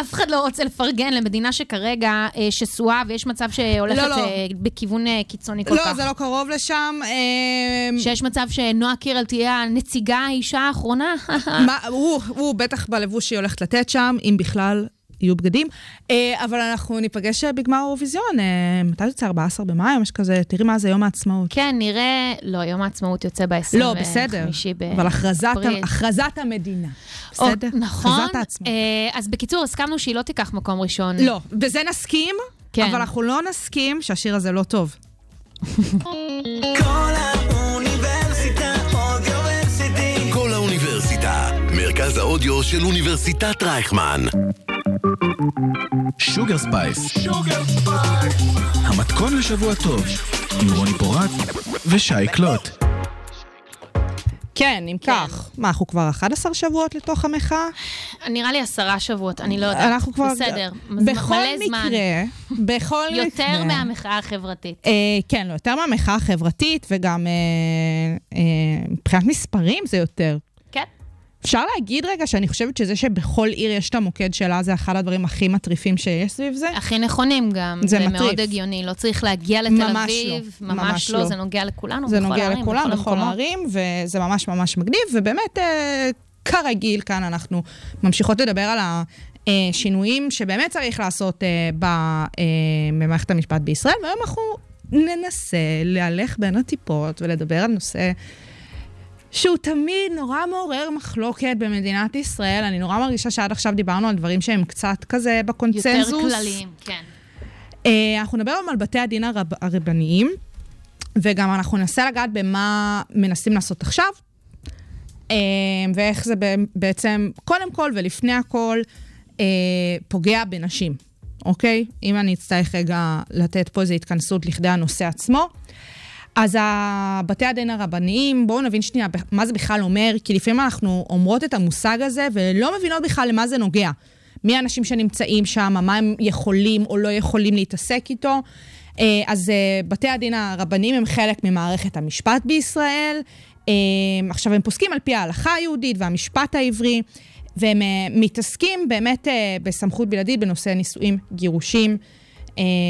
אף אחד לא רוצה לפרגן למדינה שכרגע אה, שסועה, ויש מצב שהולכת לא, לא. אה, בכיוון אה, קיצוני כל לא, כך. זה לא קרוב לשם. אה, שיש מצב שנועה קירל תהיה הנציגה האישה האחרונה? מה, הוא, הוא בטח בלבוש שהיא הולכת לתת שם, אם בכלל יהיו בגדים. אה, אבל אנחנו ניפגש אה, בגמר האירוויזיון. אה, מתי זה יוצא? 14 במאי? או משהו כזה. תראי מה זה יום העצמאות. כן, נראה... לא, יום העצמאות יוצא ב-25 לא, בסדר. אבל הכרזת, באפריל. המדינה. בסדר? נכון. הכרזת העצמאות. אז בקיצור, הסכמנו שהיא לא תיקח מקום ראשון. לא, בזה נסכים, כן. אבל אנחנו לא נסכים שהשיר הזה לא טוב. קול האוניברסיטה Audioversity. קול האוניברסיטה, מרכז האודיו של אוניברסיטת רייכמן. Sugar Spice. המתכון לשבוע טוב, עם רוני פורט ושי קלוט. כן, אם כך. מה, אנחנו כבר 11 שבועות לתוך המחאה? נראה לי עשרה שבועות, אני לא יודעת. אנחנו כבר... בסדר. בכל מלא זמן. מקרה, בכל מקרה... יותר מהמחאה החברתית. אה, כן, לא, יותר מהמחאה החברתית, וגם אה, אה, מבחינת מספרים זה יותר. אפשר להגיד רגע שאני חושבת שזה שבכל עיר יש את המוקד שלה, זה אחד הדברים הכי מטריפים שיש סביב זה? הכי נכונים גם. זה זה מטריף. מאוד הגיוני. לא צריך להגיע לתל ממש אביב. לא, ממש ממש לא. לא. זה נוגע לכולנו. זה נוגע הערים, לכולם, בכל. הערים, וזה ממש ממש מגניב, ובאמת, אה, כרגיל, כאן אנחנו ממשיכות לדבר על השינויים שבאמת צריך לעשות אה, ב- אה, במערכת המשפט בישראל, והיום אנחנו ננסה להלך בין הטיפות ולדבר על נושא שהוא תמיד נורא מעורר מחלוקת במדינת ישראל. אני נורא מרגישה שעד עכשיו דיברנו על דברים שהם קצת כזה בקונצנזוס. יותר כלליים, כן. אה, אנחנו נדבר היום על בתי הדין הרב, הרבניים, וגם אנחנו ננסה לגעת במה מנסים לעשות עכשיו, אה, ואיך זה בעצם, קודם כל ולפני הכל, אה, פוגע בנשים, אוקיי? אם אני אצטרך רגע לתת פה איזו התכנסות לכדי הנושא עצמו. אז בתי הדין הרבניים, בואו נבין שנייה מה זה בכלל אומר, כי לפעמים אנחנו אומרות את המושג הזה ולא מבינות בכלל למה זה נוגע. מי האנשים שנמצאים שם, מה הם יכולים או לא יכולים להתעסק איתו. אה, אז אה, בתי הדין הרבניים הם חלק ממערכת המשפט בישראל. אה, עכשיו, הם פוסקים על פי ההלכה היהודית והמשפט העברי, והם מתעסקים באמת בסמכות בלעדית בנושא נישואים, גירושים,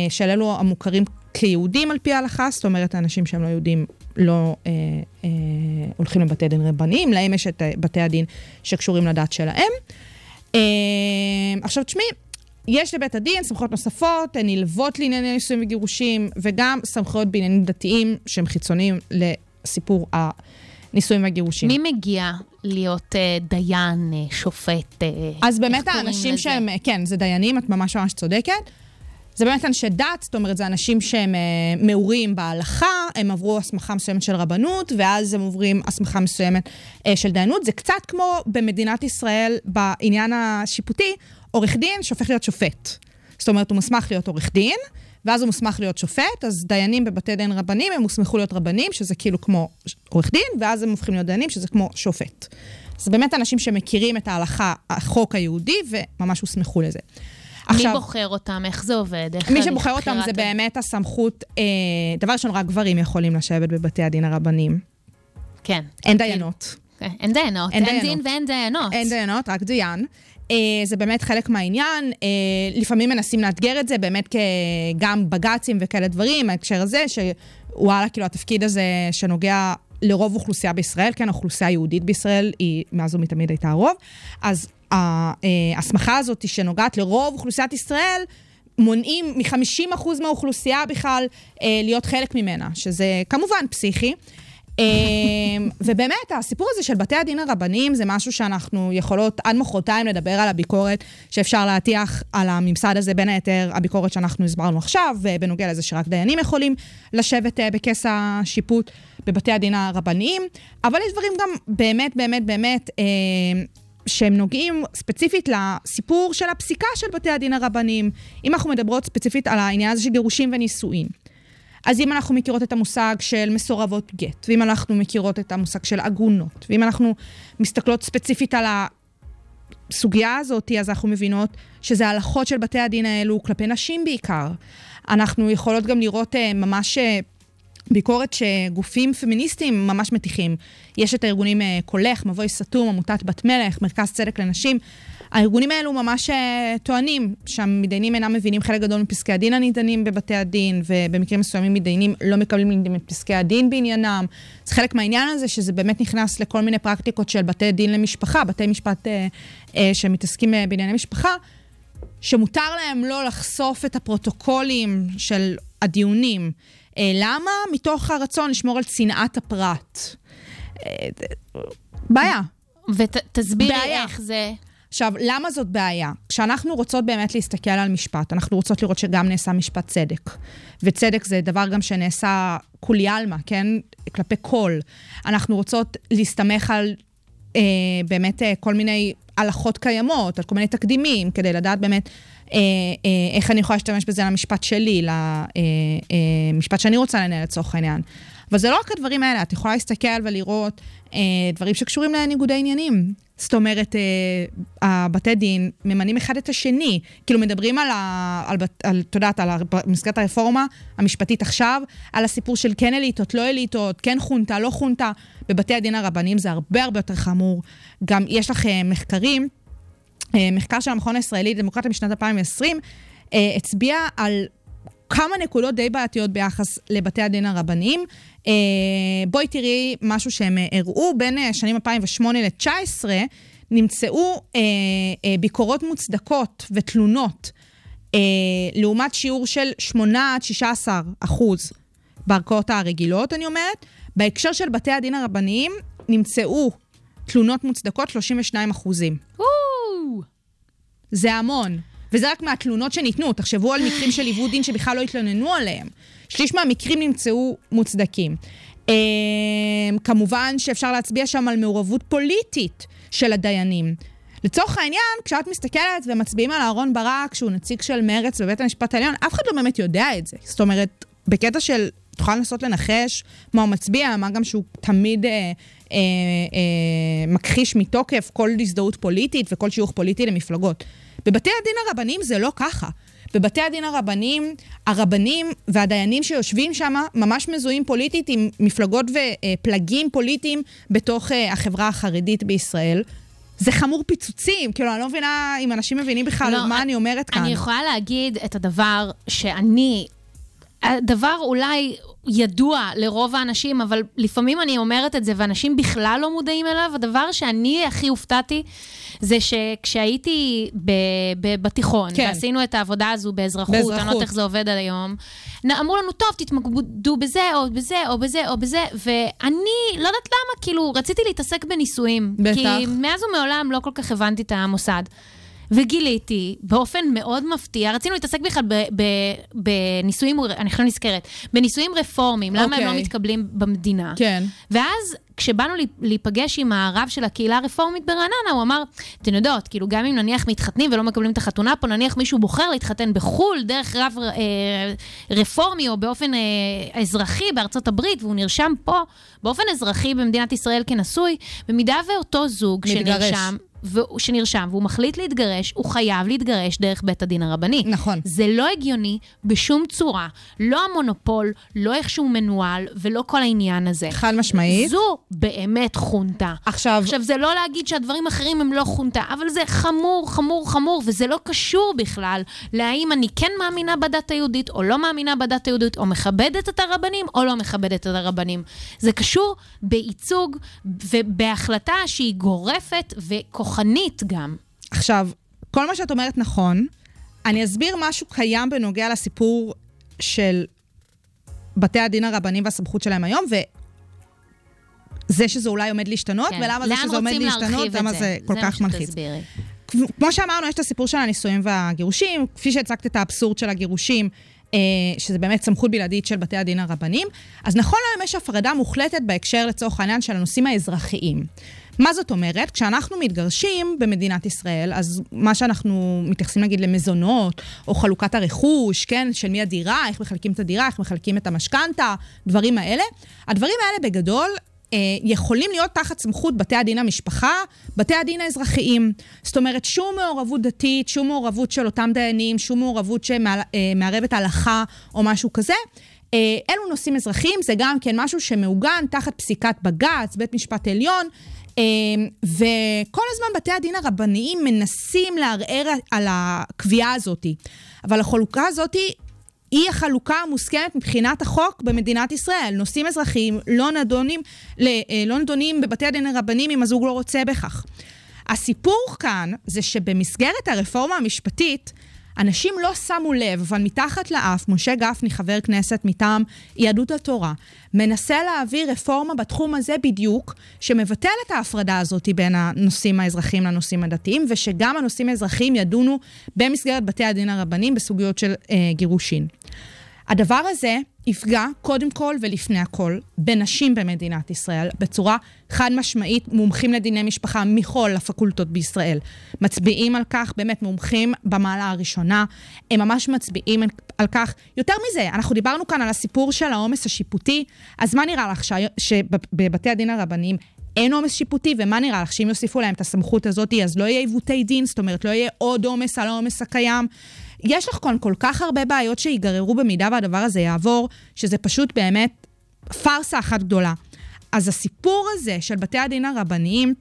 של אלו המוכרים כיהודים על פי ההלכה, זאת אומרת, האנשים שהם לא יהודים לא אה, אה, הולכים לבתי דין רבניים, להם יש את אה, בתי הדין שקשורים לדת שלהם. אה, עכשיו, תשמעי, יש לבית הדין סמכויות נוספות, הן נלוות לענייני נישואים וגירושים, וגם סמכויות בעניינים דתיים שהם חיצוניים לסיפור הנישואים והגירושים. מי מגיע להיות אה, דיין, אה, שופט? אה, אז באמת האנשים לזה? שהם, כן, זה דיינים, את ממש ממש צודקת. זה באמת אנשי דת, זאת אומרת, זה אנשים שהם אה, מעורים בהלכה, הם עברו הסמכה מסוימת של רבנות, ואז הם עוברים הסמכה מסוימת אה, של דיינות. זה קצת כמו במדינת ישראל, בעניין השיפוטי, עורך דין שהופך להיות שופט. זאת אומרת, הוא מוסמך להיות עורך דין, ואז הוא מוסמך להיות שופט, אז דיינים בבתי דין רבנים, הם הוסמכו להיות רבנים, שזה כאילו כמו עורך דין, ואז הם הופכים להיות דיינים, שזה כמו שופט. זה באמת אנשים שמכירים את ההלכה, החוק היהודי, וממש הוסמכו לזה. מי בוחר אותם? איך זה עובד? איך מי שבוחר אותם זה באמת הסמכות, אה, דבר ראשון, רק גברים יכולים לשבת בבתי הדין הרבניים. כן. אין דיינות. כן, אין דיינות. אין אין דיינות. דין ואין דיינות. אין דיינות, רק דיין. אה, זה באמת חלק מהעניין. אה, לפעמים מנסים לאתגר את זה, באמת גם בג"צים וכאלה דברים, ההקשר הזה, שוואלה, כאילו התפקיד הזה שנוגע לרוב אוכלוסייה בישראל, כן, האוכלוסייה היהודית בישראל היא מאז ומתמיד הייתה הרוב, אז ההסמכה הזאת שנוגעת לרוב אוכלוסיית ישראל, מונעים מ-50% מהאוכלוסייה בכלל אה, להיות חלק ממנה, שזה כמובן פסיכי. אה, ובאמת, הסיפור הזה של בתי הדין הרבניים זה משהו שאנחנו יכולות עד מחרתיים לדבר על הביקורת שאפשר להטיח על הממסד הזה, בין היתר הביקורת שאנחנו הסברנו עכשיו, ובנוגע לזה שרק דיינים יכולים לשבת אה, בכס השיפוט בבתי הדין הרבניים, אבל יש דברים גם באמת, באמת, באמת, אה, שהם נוגעים ספציפית לסיפור של הפסיקה של בתי הדין הרבניים. אם אנחנו מדברות ספציפית על העניין הזה של גירושין ונישואין. אז אם אנחנו מכירות את המושג של מסורבות גט, ואם אנחנו מכירות את המושג של עגונות, ואם אנחנו מסתכלות ספציפית על הסוגיה הזאת, אז אנחנו מבינות שזה הלכות של בתי הדין האלו כלפי נשים בעיקר. אנחנו יכולות גם לראות אה, ממש אה, ביקורת שגופים פמיניסטיים ממש מטיחים. יש את הארגונים אה, קולך, מבוי סתום, עמותת בת מלך, מרכז צדק לנשים. הארגונים האלו ממש אה, טוענים שהמתדיינים אינם מבינים חלק גדול מפסקי הדין הניתנים בבתי הדין, ובמקרים מסוימים מתדיינים לא מקבלים את פסקי הדין בעניינם. זה חלק מהעניין הזה שזה באמת נכנס לכל מיני פרקטיקות של בתי דין למשפחה, בתי משפט אה, אה, שמתעסקים אה, בענייני משפחה. שמותר להם לא לחשוף את הפרוטוקולים של הדיונים. אה, למה? מתוך הרצון לשמור על צנעת הפרט. אה, בעיה. ותסבירי בעיה. איך זה... עכשיו, למה זאת בעיה? כשאנחנו רוצות באמת להסתכל על משפט, אנחנו רוצות לראות שגם נעשה משפט צדק. וצדק זה דבר גם שנעשה כולי עלמא, כן? כלפי כל. אנחנו רוצות להסתמך על אה, באמת אה, כל מיני הלכות קיימות, על כל מיני תקדימים, כדי לדעת באמת אה, אה, איך אני יכולה להשתמש בזה למשפט שלי, למשפט שאני רוצה לנהל לצורך העניין. אבל זה לא רק הדברים האלה, את יכולה להסתכל ולראות אה, דברים שקשורים לניגודי עניינים. זאת אומרת, אה, הבתי דין ממנים אחד את השני. כאילו, מדברים על, ה, על, על את יודעת, על במסגרת הרפורמה המשפטית עכשיו, על הסיפור של כן אליטות, לא אליטות, כן חונטה, לא חונטה. בבתי הדין הרבניים זה הרבה הרבה יותר חמור. גם יש לך אה, מחקרים, אה, מחקר של המכון הישראלי לדמוקרטיה משנת 2020, אה, הצביע על כמה נקודות די בעייתיות ביחס לבתי הדין הרבניים. אה, בואי תראי משהו שהם אה, הראו, בין אה, שנים 2008 ל-2019 נמצאו אה, אה, ביקורות מוצדקות ותלונות, אה, לעומת שיעור של 8 עד 16 אחוז בערכאות הרגילות, אני אומרת. בהקשר של בתי הדין הרבניים נמצאו תלונות מוצדקות 32 אחוזים. זה המון. וזה רק מהתלונות שניתנו. תחשבו על מקרים של עיוות דין שבכלל לא התלוננו עליהם. שליש מהמקרים נמצאו מוצדקים. אה, כמובן שאפשר להצביע שם על מעורבות פוליטית של הדיינים. לצורך העניין, כשאת מסתכלת ומצביעים על אהרן ברק, שהוא נציג של מרץ בבית המשפט העליון, אף אחד לא באמת יודע את זה. זאת אומרת, בקטע של, תוכל לנסות לנחש מה הוא מצביע, מה גם שהוא תמיד אה, אה, אה, מכחיש מתוקף כל הזדהות פוליטית וכל שיוך פוליטי למפלגות. בבתי הדין הרבניים זה לא ככה. בבתי הדין הרבניים, הרבנים והדיינים שיושבים שם ממש מזוהים פוליטית עם מפלגות ופלגים פוליטיים בתוך אה, החברה החרדית בישראל. זה חמור פיצוצים, כאילו, אני לא מבינה אם אנשים מבינים בכלל לא, מה אני אומרת כאן. אני יכולה להגיד את הדבר שאני... הדבר אולי ידוע לרוב האנשים, אבל לפעמים אני אומרת את זה ואנשים בכלל לא מודעים אליו. הדבר שאני הכי הופתעתי זה שכשהייתי ב- ב- בתיכון, כן. ועשינו את העבודה הזו באזרחות, אני לא באזרחות. יודעת איך זה עובד עד היום, אמרו לנו, טוב, תתמקדו בזה, או בזה, או בזה, או בזה, ואני לא יודעת למה, כאילו, רציתי להתעסק בנישואים. בטח. כי מאז ומעולם לא כל כך הבנתי את המוסד. וגיליתי, באופן מאוד מפתיע, רצינו להתעסק בכלל בנישואים, אני עכשיו נזכרת, בנישואים רפורמיים, למה הם לא אוקיי. מתקבלים במדינה. כן. ואז כשבאנו להיפגש עם הרב של הקהילה הרפורמית ברעננה, הוא אמר, אתן יודעות, כאילו גם אם נניח מתחתנים ולא מקבלים את החתונה פה, נניח מישהו בוחר להתחתן בחו"ל, דרך רב אה, רפורמי או באופן אה, אזרחי בארצות הברית, והוא נרשם פה באופן אזרחי במדינת ישראל כנשוי, במידה ואותו זוג מתגרש. שנרשם, שנרשם והוא מחליט להתגרש, הוא חייב להתגרש דרך בית הדין הרבני. נכון. זה לא הגיוני בשום צורה. לא המונופול, לא איך שהוא מנוהל, ולא כל העניין הזה. חד משמעית. זו באמת חונטה. עכשיו, עכשיו, זה לא להגיד שהדברים האחרים הם לא חונטה, אבל זה חמור, חמור, חמור, וזה לא קשור בכלל להאם אני כן מאמינה בדת היהודית או לא מאמינה בדת היהודית, או מכבדת את הרבנים או לא מכבדת את הרבנים. זה קשור בייצוג ובהחלטה שהיא גורפת וכוחנית גם. עכשיו, כל מה שאת אומרת נכון. אני אסביר משהו קיים בנוגע לסיפור של בתי הדין הרבניים והסמכות שלהם היום, וזה שזה אולי עומד להשתנות, כן. ולמה זה שזה עומד להשתנות, למה זה כל כך זה מה מלחיץ. כמו שאמרנו, יש את הסיפור של הנישואים והגירושים, כפי שהצגת את האבסורד של הגירושים, אה, שזה באמת סמכות בלעדית של בתי הדין הרבניים, אז נכון להיום יש הפרדה מוחלטת בהקשר לצורך העניין של הנושאים האזרחיים. מה זאת אומרת? כשאנחנו מתגרשים במדינת ישראל, אז מה שאנחנו מתייחסים נגיד למזונות, או חלוקת הרכוש, כן, של מי הדירה, איך מחלקים את הדירה, איך מחלקים את המשכנתה, דברים האלה. הדברים האלה בגדול אה, יכולים להיות תחת סמכות בתי הדין המשפחה, בתי הדין האזרחיים. זאת אומרת, שום מעורבות דתית, שום מעורבות של אותם דיינים, שום מעורבות שמערבת הלכה או משהו כזה. אה, אלו נושאים אזרחיים, זה גם כן משהו שמעוגן תחת פסיקת בג"ץ, בית משפט עליון, אה, וכל הזמן בתי הדין הרבניים מנסים לערער על הקביעה הזאת. אבל החלוקה הזאת היא החלוקה המוסכמת מבחינת החוק במדינת ישראל. נושאים אזרחיים לא נדונים, אה, לא נדונים בבתי הדין הרבניים אם הזוג לא רוצה בכך. הסיפור כאן זה שבמסגרת הרפורמה המשפטית, אנשים לא שמו לב, אבל מתחת לאף, משה גפני, חבר כנסת מטעם יהדות התורה, מנסה להעביר רפורמה בתחום הזה בדיוק, שמבטל את ההפרדה הזאת בין הנושאים האזרחיים לנושאים הדתיים, ושגם הנושאים האזרחיים ידונו במסגרת בתי הדין הרבניים בסוגיות של אה, גירושין. הדבר הזה יפגע קודם כל ולפני הכל בנשים במדינת ישראל, בצורה חד משמעית, מומחים לדיני משפחה מכל הפקולטות בישראל. מצביעים על כך, באמת מומחים במעלה הראשונה, הם ממש מצביעים על כך. יותר מזה, אנחנו דיברנו כאן על הסיפור של העומס השיפוטי, אז מה נראה לך שבבתי הדין הרבניים אין עומס שיפוטי, ומה נראה לך שאם יוסיפו להם את הסמכות הזאת, אז לא יהיה עיוותי דין, זאת אומרת, לא יהיה עוד עומס על העומס הקיים. יש לך כאן כל כך הרבה בעיות שיגררו במידה והדבר הזה יעבור, שזה פשוט באמת פארסה אחת גדולה. אז הסיפור הזה של בתי הדין הרבניים,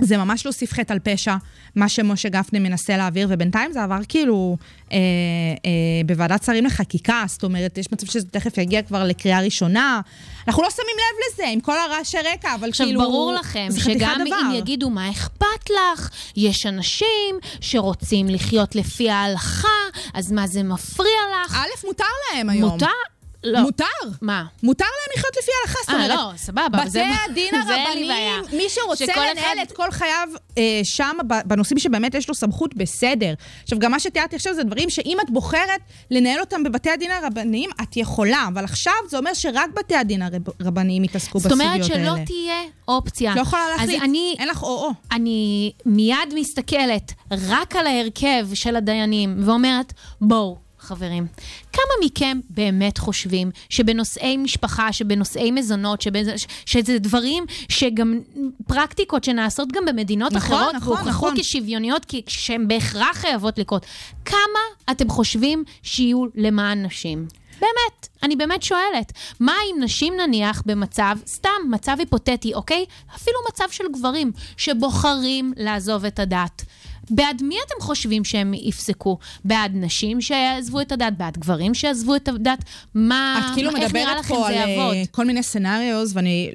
זה ממש להוסיף חטא על פשע, מה שמשה גפני מנסה להעביר, ובינתיים זה עבר כאילו אה, אה, בוועדת שרים לחקיקה, זאת אומרת, יש מצב שזה תכף יגיע כבר לקריאה ראשונה. אנחנו לא שמים לב לזה, עם כל הרעשי רקע, אבל עכשיו, כאילו... ברור לכם שגם דבר. אם יגידו מה אכפת לך, יש אנשים שרוצים לחיות לפי ההלכה, אז מה זה מפריע לך? א', מותר להם היום. מותר? לא. מותר. מה? מותר להם לחיות לפי ההלכה, זאת אה, אומרת, לא, סבבה, בתי הדין הרבניים. מי שרוצה לנהל אחד- את כל חייו אה, שם, בנושאים שבאמת יש לו סמכות, בסדר. עכשיו, גם מה שתיארתי עכשיו זה דברים שאם את בוחרת לנהל אותם בבתי הדין הרבניים, את יכולה, אבל עכשיו זה אומר שרק בתי הדין הרבניים יתעסקו זאת בסוגיות האלה. אומרת שלא תהיה אופציה. לא יכולה להחליט, אני, אין לך או-או. אני מיד מסתכלת רק על ההרכב של הדיינים ואומרת, בואו, חברים, כמה מכם באמת חושבים שבנושאי משפחה, שבנושאי מזונות, שבנ... שזה דברים שגם פרקטיקות שנעשות גם במדינות נכון, אחרות, נכון, והוכחו נכון. כשוויוניות, כי שהן בהכרח חייבות לקרות. כמה אתם חושבים שיהיו למען נשים? באמת, אני באמת שואלת. מה אם נשים נניח במצב, סתם מצב היפותטי, אוקיי? אפילו מצב של גברים שבוחרים לעזוב את הדת. בעד מי אתם חושבים שהם יפסקו? בעד נשים שיעזבו את הדת? בעד גברים שיעזבו את הדת? מה, את כאילו מדברת פה זה על יעבוד? אה, כל מיני סצנריוז, ואני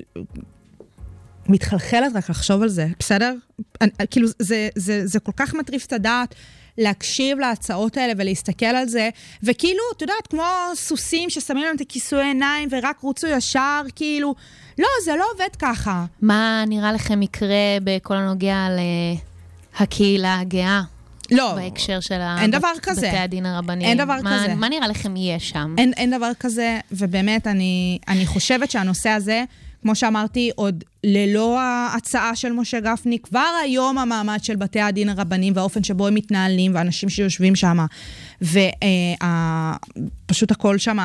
מתחלחלת רק לחשוב על זה, בסדר? אני, כאילו, זה, זה, זה כל כך מטריף את הדעת. להקשיב להצעות האלה ולהסתכל על זה, וכאילו, את יודעת, כמו סוסים ששמים להם את הכיסוי עיניים ורק רוצו ישר, כאילו, לא, זה לא עובד ככה. מה נראה לכם יקרה בכל הנוגע לקהילה הגאה? לא, בהקשר של אין הבת- דבר כזה. בתי הדין הרבניים. אין דבר מה, כזה. מה נראה לכם יהיה שם? אין, אין דבר כזה, ובאמת, אני, אני חושבת שהנושא הזה, כמו שאמרתי, עוד ללא ההצעה של משה גפני, כבר היום המעמד של בתי הדין הרבניים והאופן שבו הם מתנהלים, ואנשים שיושבים שם, ופשוט הכל שם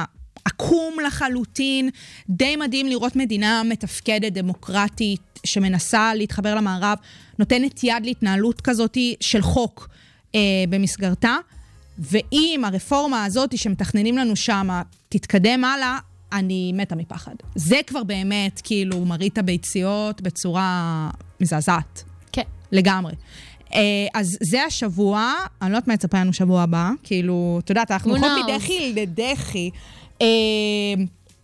עקום לחלוטין. די מדהים לראות מדינה מתפקדת, דמוקרטית, שמנסה להתחבר למערב, נותנת יד להתנהלות כזאת של חוק אה, במסגרתה. ואם הרפורמה הזאת שמתכננים לנו שמה תתקדם הלאה, אני מתה מפחד. זה כבר באמת כאילו מרעית הביציות בצורה מזעזעת. כן. לגמרי. אה, אז זה השבוע, אני לא יודעת מה יצפה לנו שבוע הבא, כאילו, את יודעת, אנחנו הולכות? מדחי לדחי. אה,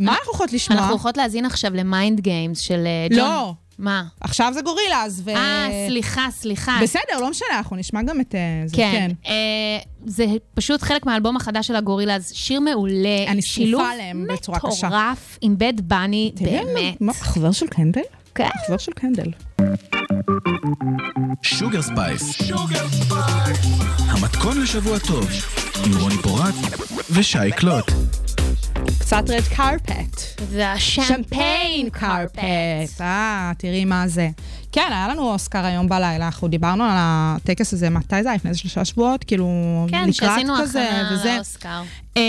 מה אנחנו הולכות לשמוע? אנחנו הולכות להאזין עכשיו ל Mind Games של אה, ג'ון. לא. מה? עכשיו זה גורילאז, ו... אה, סליחה, סליחה. בסדר, לא משנה, אנחנו נשמע גם את אה, זה, כן. כן. אה, זה פשוט חלק מהאלבום החדש של הגורילאז, שיר מעולה. אני שילוב שרופה עליהם בצורה קשה. מטורף עם Bad Bunny, באמת. מה, חבר של קנדל? כן. חבר של קנדל. Sugar Spice. המתכון לשבוע טוב, עם רוני פורט ושי קלוט. קצת red carpet. וה champagne carpet. אה, תראי מה זה. כן, היה לנו אוסקר היום בלילה, אנחנו דיברנו על הטקס הזה, מתי זה היה? לפני שלושה שבועות? כאילו, כן, לקראת שעשינו כזה, הכנה וזה. לאוסקר. אה,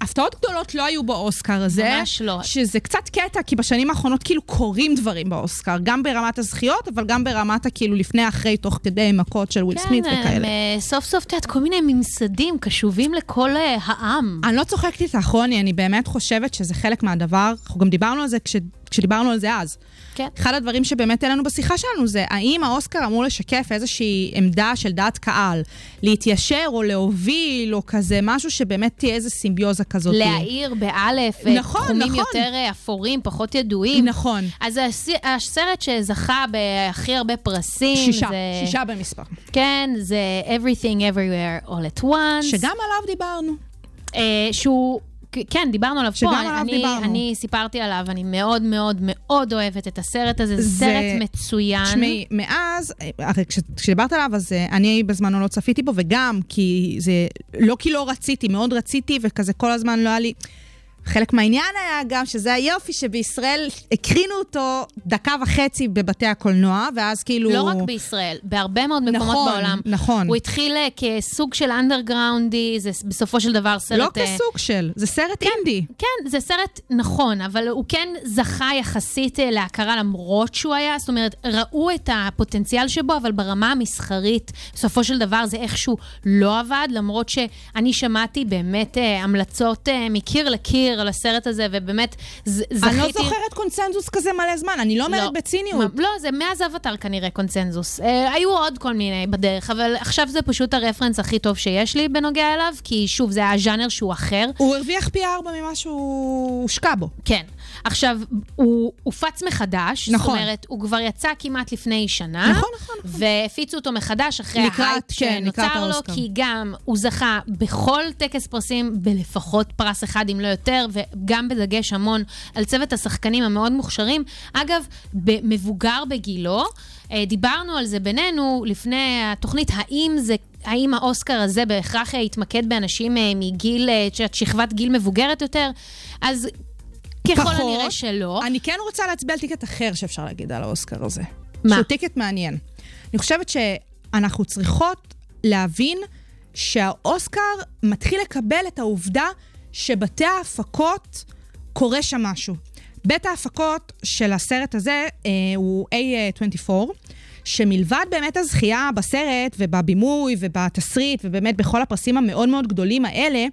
הפתעות גדולות לא היו באוסקר הזה. ממש לא. שזה קצת קטע, כי בשנים האחרונות כאילו קורים דברים באוסקר, גם ברמת הזכיות, אבל גם ברמת הכאילו לפני, אחרי, תוך כדי מכות של וויל סמית כן, הם, וכאלה. אה, סוף סוף, את יודעת, כל מיני ממסדים קשובים לכל אה, העם. אני לא צוחקת איתך, רוני, אני באמת חושבת שזה חלק מהדבר, אנחנו גם דיברנו על זה כש, כשדיברנו על זה אז. כן. אחד הדברים שבאמת העלינו בשיחה שלנו זה, האם האוסקר אמור לשקף איזושהי עמדה של דעת קהל, להתיישר או להוביל, או כזה, משהו שבאמת תהיה איזו סימביוזה כזאת. להעיר באלף, אה, נכון, תחומים נכון. יותר אה, אפורים, פחות ידועים. נכון. אז הס- הסרט שזכה בהכי הרבה פרסים, שישה, זה... שישה במספר. כן, זה Everything Everywhere All at Once. שגם עליו דיברנו. אה, שהוא... כן, דיברנו עליו שגם פה. עליו אני, דיברנו. אני סיפרתי עליו, אני מאוד מאוד מאוד אוהבת את הסרט הזה. זה זה- סרט מצוין. תשמעי, מאז, הרי כש- כשדיברת עליו, אז אה, אני בזמנו לא צפיתי בו, וגם כי זה, לא כי לא רציתי, מאוד רציתי, וכזה כל הזמן לא היה לי... חלק מהעניין היה גם שזה היופי שבישראל הקרינו אותו דקה וחצי בבתי הקולנוע, ואז כאילו... לא רק בישראל, בהרבה מאוד מקומות נכון, בעולם. נכון. הוא התחיל אה, כסוג של אנדרגראונדי, זה בסופו של דבר סרט... לא אה, כסוג של, זה סרט אינדי. כן, זה סרט נכון, אבל הוא כן זכה יחסית אה, להכרה למרות שהוא היה, זאת אומרת, ראו את הפוטנציאל שבו, אבל ברמה המסחרית, בסופו של דבר זה איכשהו לא עבד, למרות שאני שמעתי באמת המלצות מקיר לקיר על הסרט הזה, ובאמת זכיתי... אני לא זוכרת קונצנזוס כזה מלא זמן, אני לא אומרת בציניות. מה- לא, זה מאז אבטר כנראה קונצנזוס. אה, היו עוד כל מיני בדרך, אבל עכשיו זה פשוט הרפרנס הכי טוב שיש לי בנוגע אליו, כי שוב, זה היה ז'אנר שהוא אחר. הוא הרוויח פי ארבע ממה שהוא הושקע בו. כן. עכשיו, הוא הופץ מחדש, נכון. זאת אומרת, הוא כבר יצא כמעט לפני שנה. נכון, נכון, נכון. והפיצו אותו מחדש אחרי ההייפ כן, שנוצר לו. כי גם הוא זכה בכל טקס פרסים בלפחות פרס אחד, אם לא יותר, וגם בדגש המון על צוות השחקנים המאוד מוכשרים. אגב, מבוגר בגילו, אה, דיברנו על זה בינינו לפני התוכנית, האם זה... האם האוסקר הזה בהכרח יתמקד באנשים אה, מגיל, אה, שכבת גיל מבוגרת יותר? אז ככל פחות. כנראה שלא. אני כן רוצה להצביע על ticket אחר שאפשר להגיד על האוסקר הזה. מה? שהוא ticket מעניין. אני חושבת שאנחנו צריכות להבין שהאוסקר מתחיל לקבל את העובדה שבתי ההפקות קורה שם משהו. בית ההפקות של הסרט הזה אה, הוא A24, שמלבד באמת הזכייה בסרט ובבימוי ובתסריט ובאמת בכל הפרסים המאוד מאוד גדולים האלה,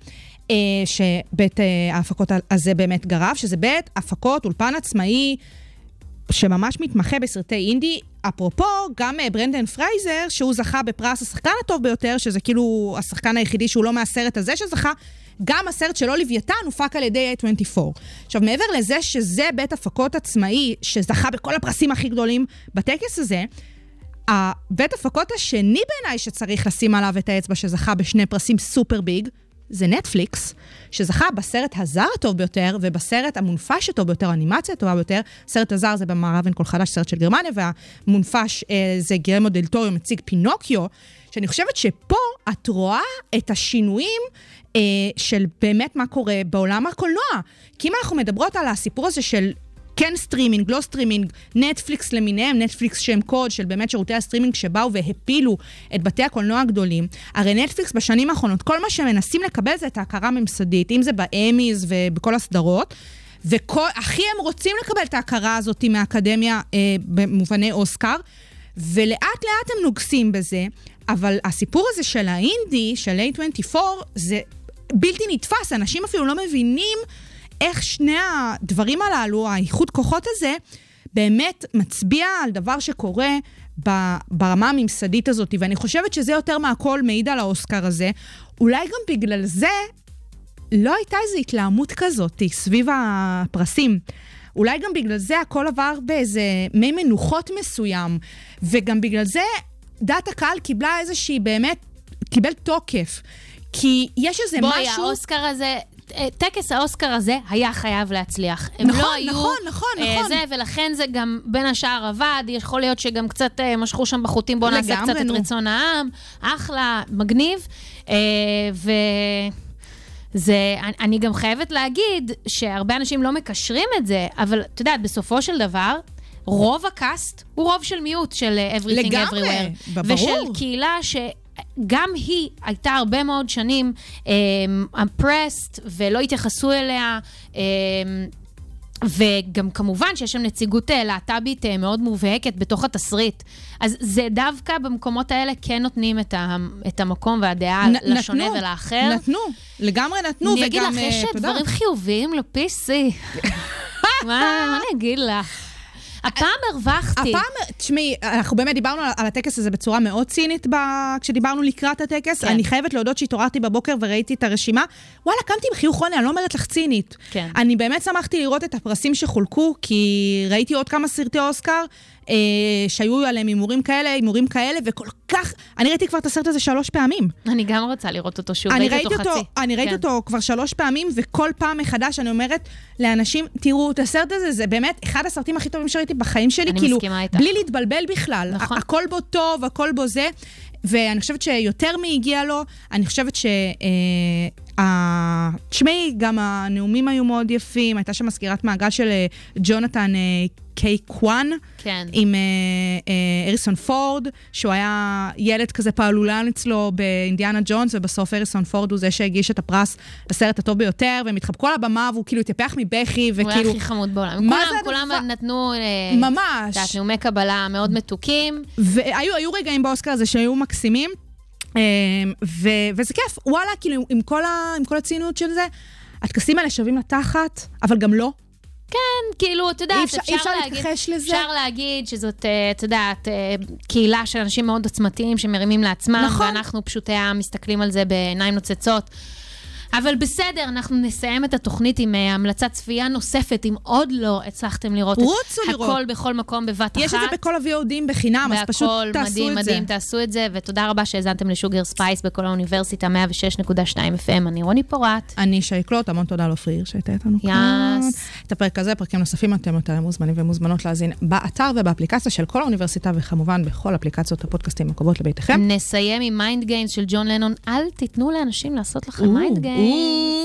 שבית אה, ההפקות הזה באמת גרף, שזה בית הפקות, אולפן עצמאי, שממש מתמחה בסרטי אינדי. אפרופו, גם אה, ברנדן פרייזר, שהוא זכה בפרס השחקן הטוב ביותר, שזה כאילו השחקן היחידי שהוא לא מהסרט הזה שזכה, גם הסרט שלו לוויתן הופק על ידי A24. עכשיו, מעבר לזה שזה בית הפקות עצמאי שזכה בכל הפרסים הכי גדולים בטקס הזה, הבית הפקות השני בעיניי שצריך לשים עליו את האצבע, שזכה בשני פרסים super big, זה נטפליקס, שזכה בסרט הזר הטוב ביותר ובסרט המונפש הטוב ביותר, האנימציה הטובה ביותר. סרט הזר זה במערב אין כל חדש, סרט של גרמניה, והמונפש אה, זה גיירמו דל טורו מציג פינוקיו, שאני חושבת שפה את רואה את השינויים אה, של באמת מה קורה בעולם הקולנוע. כי אם אנחנו מדברות על הסיפור הזה של כן סטרימינג, לא סטרימינג, נטפליקס למיניהם, נטפליקס שם קוד של באמת שירותי הסטרימינג שבאו והפילו את בתי הקולנוע הגדולים. הרי נטפליקס בשנים האחרונות, כל מה שמנסים לקבל זה את ההכרה הממסדית, אם זה באמיז ובכל הסדרות. והכי הם רוצים לקבל את ההכרה הזאת מהאקדמיה אה, במובני אוסקר, ולאט לאט הם נוגסים בזה, אבל הסיפור הזה של האינדי, של A24, זה בלתי נתפס, אנשים אפילו לא מבינים איך שני הדברים הללו, האיחוד כוחות הזה, באמת מצביע על דבר שקורה ברמה הממסדית הזאת, ואני חושבת שזה יותר מהכל מעיד על האוסקר הזה. אולי גם בגלל זה לא הייתה איזו התלהמות כזאת סביב הפרסים. אולי גם בגלל זה הכל עבר באיזה מי מנוחות מסוים, וגם בגלל זה דעת הקהל קיבלה איזושהי באמת, קיבל תוקף. כי יש איזה בואי, משהו... האוסקר הזה, טקס האוסקר הזה היה חייב להצליח. הם נכון, לא היו, נכון, נכון, אה, נכון. זה, ולכן זה גם בין השאר עבד, יכול להיות שגם קצת אה, משכו שם בחוטים, בואו נעשה לגמרי, קצת את נו. רצון העם, אחלה, מגניב. אה, ו... זה, אני- גם חייבת להגיד שהרבה אנשים לא מקשרים את זה, אבל את יודעת, בסופו של דבר, רוב הקאסט הוא רוב של מיעוט של אה, Everything לגמרי, Everywhere. ברור. ושל קהילה שגם היא הייתה הרבה מאוד שנים אמפרסט, ולא התייחסו אליה. אמ, וגם כמובן שיש שם נציגות אה, להט"בית אה, מאוד מובהקת בתוך התסריט. אז זה דווקא במקומות האלה כן נותנים את, ה, את המקום והדעה נ- לשונה נתנו, ולאחר. נתנו, לגמרי נתנו, אני אגיד לך, אה, יש יודע, דברים חיוביים ל-PC. מה מה אני אגיד לך? הפעם הרווחתי. הפעם, תשמעי, אנחנו באמת דיברנו על, על הטקס הזה בצורה מאוד צינית ב, כשדיברנו לקראת הטקס. כן. אני חייבת להודות שהתעוררתי בבוקר וראיתי את הרשימה. וואלה, קמתי עם חיוך עוני, אני לא אומרת לך צינית. כן. אני באמת שמחתי לראות את הפרסים שחולקו, כי ראיתי עוד כמה סרטי אוסקר אה, שהיו עליהם הימורים כאלה, הימורים כאלה, וכל כך... אני ראיתי כבר את הסרט הזה שלוש פעמים. אני גם רוצה לראות אותו שוב, אני ראיתי אותו אותו, חצי. אני ראיתי כן. אותו כבר שלוש פעמים, וכל פעם מחדש אני אומרת לאנשים, תראו, את הסרט הזה, זה באמת אחד הסרטים הכי טובים שראיתי בחיים שלי, אני כאילו, מסכימה איתך. בלי להתבלבל בכלל. נכון. הכל בו טוב, הכל בו זה, ואני חושבת שיותר מהגיע לו, אני חושבת ש... אה, תשמעי, גם הנאומים היו מאוד יפים, הייתה שם מזכירת מעגל של אה, ג'ונתן אה, קיי קוואן. כן. עם אה, אריסון פורד, שהוא היה ילד כזה פעלולן אצלו באינדיאנה ג'ונס, ובסוף אריסון פורד הוא זה שהגיש את הפרס לסרט הטוב ביותר, והם התחבקו על הבמה, והוא כאילו התייפח מבכי, הוא היה וכאילו... הכי חמוד בעולם. מה כולם, זה כולם הדבר- נתנו... ממש. את יודעת, נאומי קבלה מאוד מתוקים. והיו היו רגעים באוסקר הזה שהיו מקסימים, ו, וזה כיף. וואלה, כאילו, עם כל, ה, עם כל הציניות של זה, הטקסים האלה שווים לתחת, אבל גם לא. כן, כאילו, את יודעת, אפשר- אפשר, אפשר להגיד, להתכחש לזה. אפשר להגיד שזאת, אה, את יודעת, אה, קהילה של אנשים מאוד עוצמתיים שמרימים לעצמם, נכון. ואנחנו פשוטי העם מסתכלים על זה בעיניים נוצצות. אבל בסדר, אנחנו נסיים את התוכנית עם אה, המלצת צפייה נוספת, אם עוד לא הצלחתם לראות את לראות. הכל בכל מקום בבת אחת. יש את זה בכל ה-VODים בחינם, אז פשוט תעשו מדהים, את זה. מדהים, תעשו את זה, ותודה רבה שהאזנתם ל Sugar Spice בקול האוניברסיטה 106.2 FM. אני רוני פורט. אני שי קלוט, המון תודה לעופרי הירש שהייתה איתנו כאן. Yes. את הפרק הזה, פרקים נוספים, אתם יותר מוזמנים ומוזמנות להאזין באתר ובאפליקציה של קול האוניברסיטה, וכמובן בכל אפליקציות הפודקאסטים הקרובות לביתכם. נסיים עם Mind Games של ג'ון לנון. אל תיתנו לאנשים לעשות לכם mind games. או.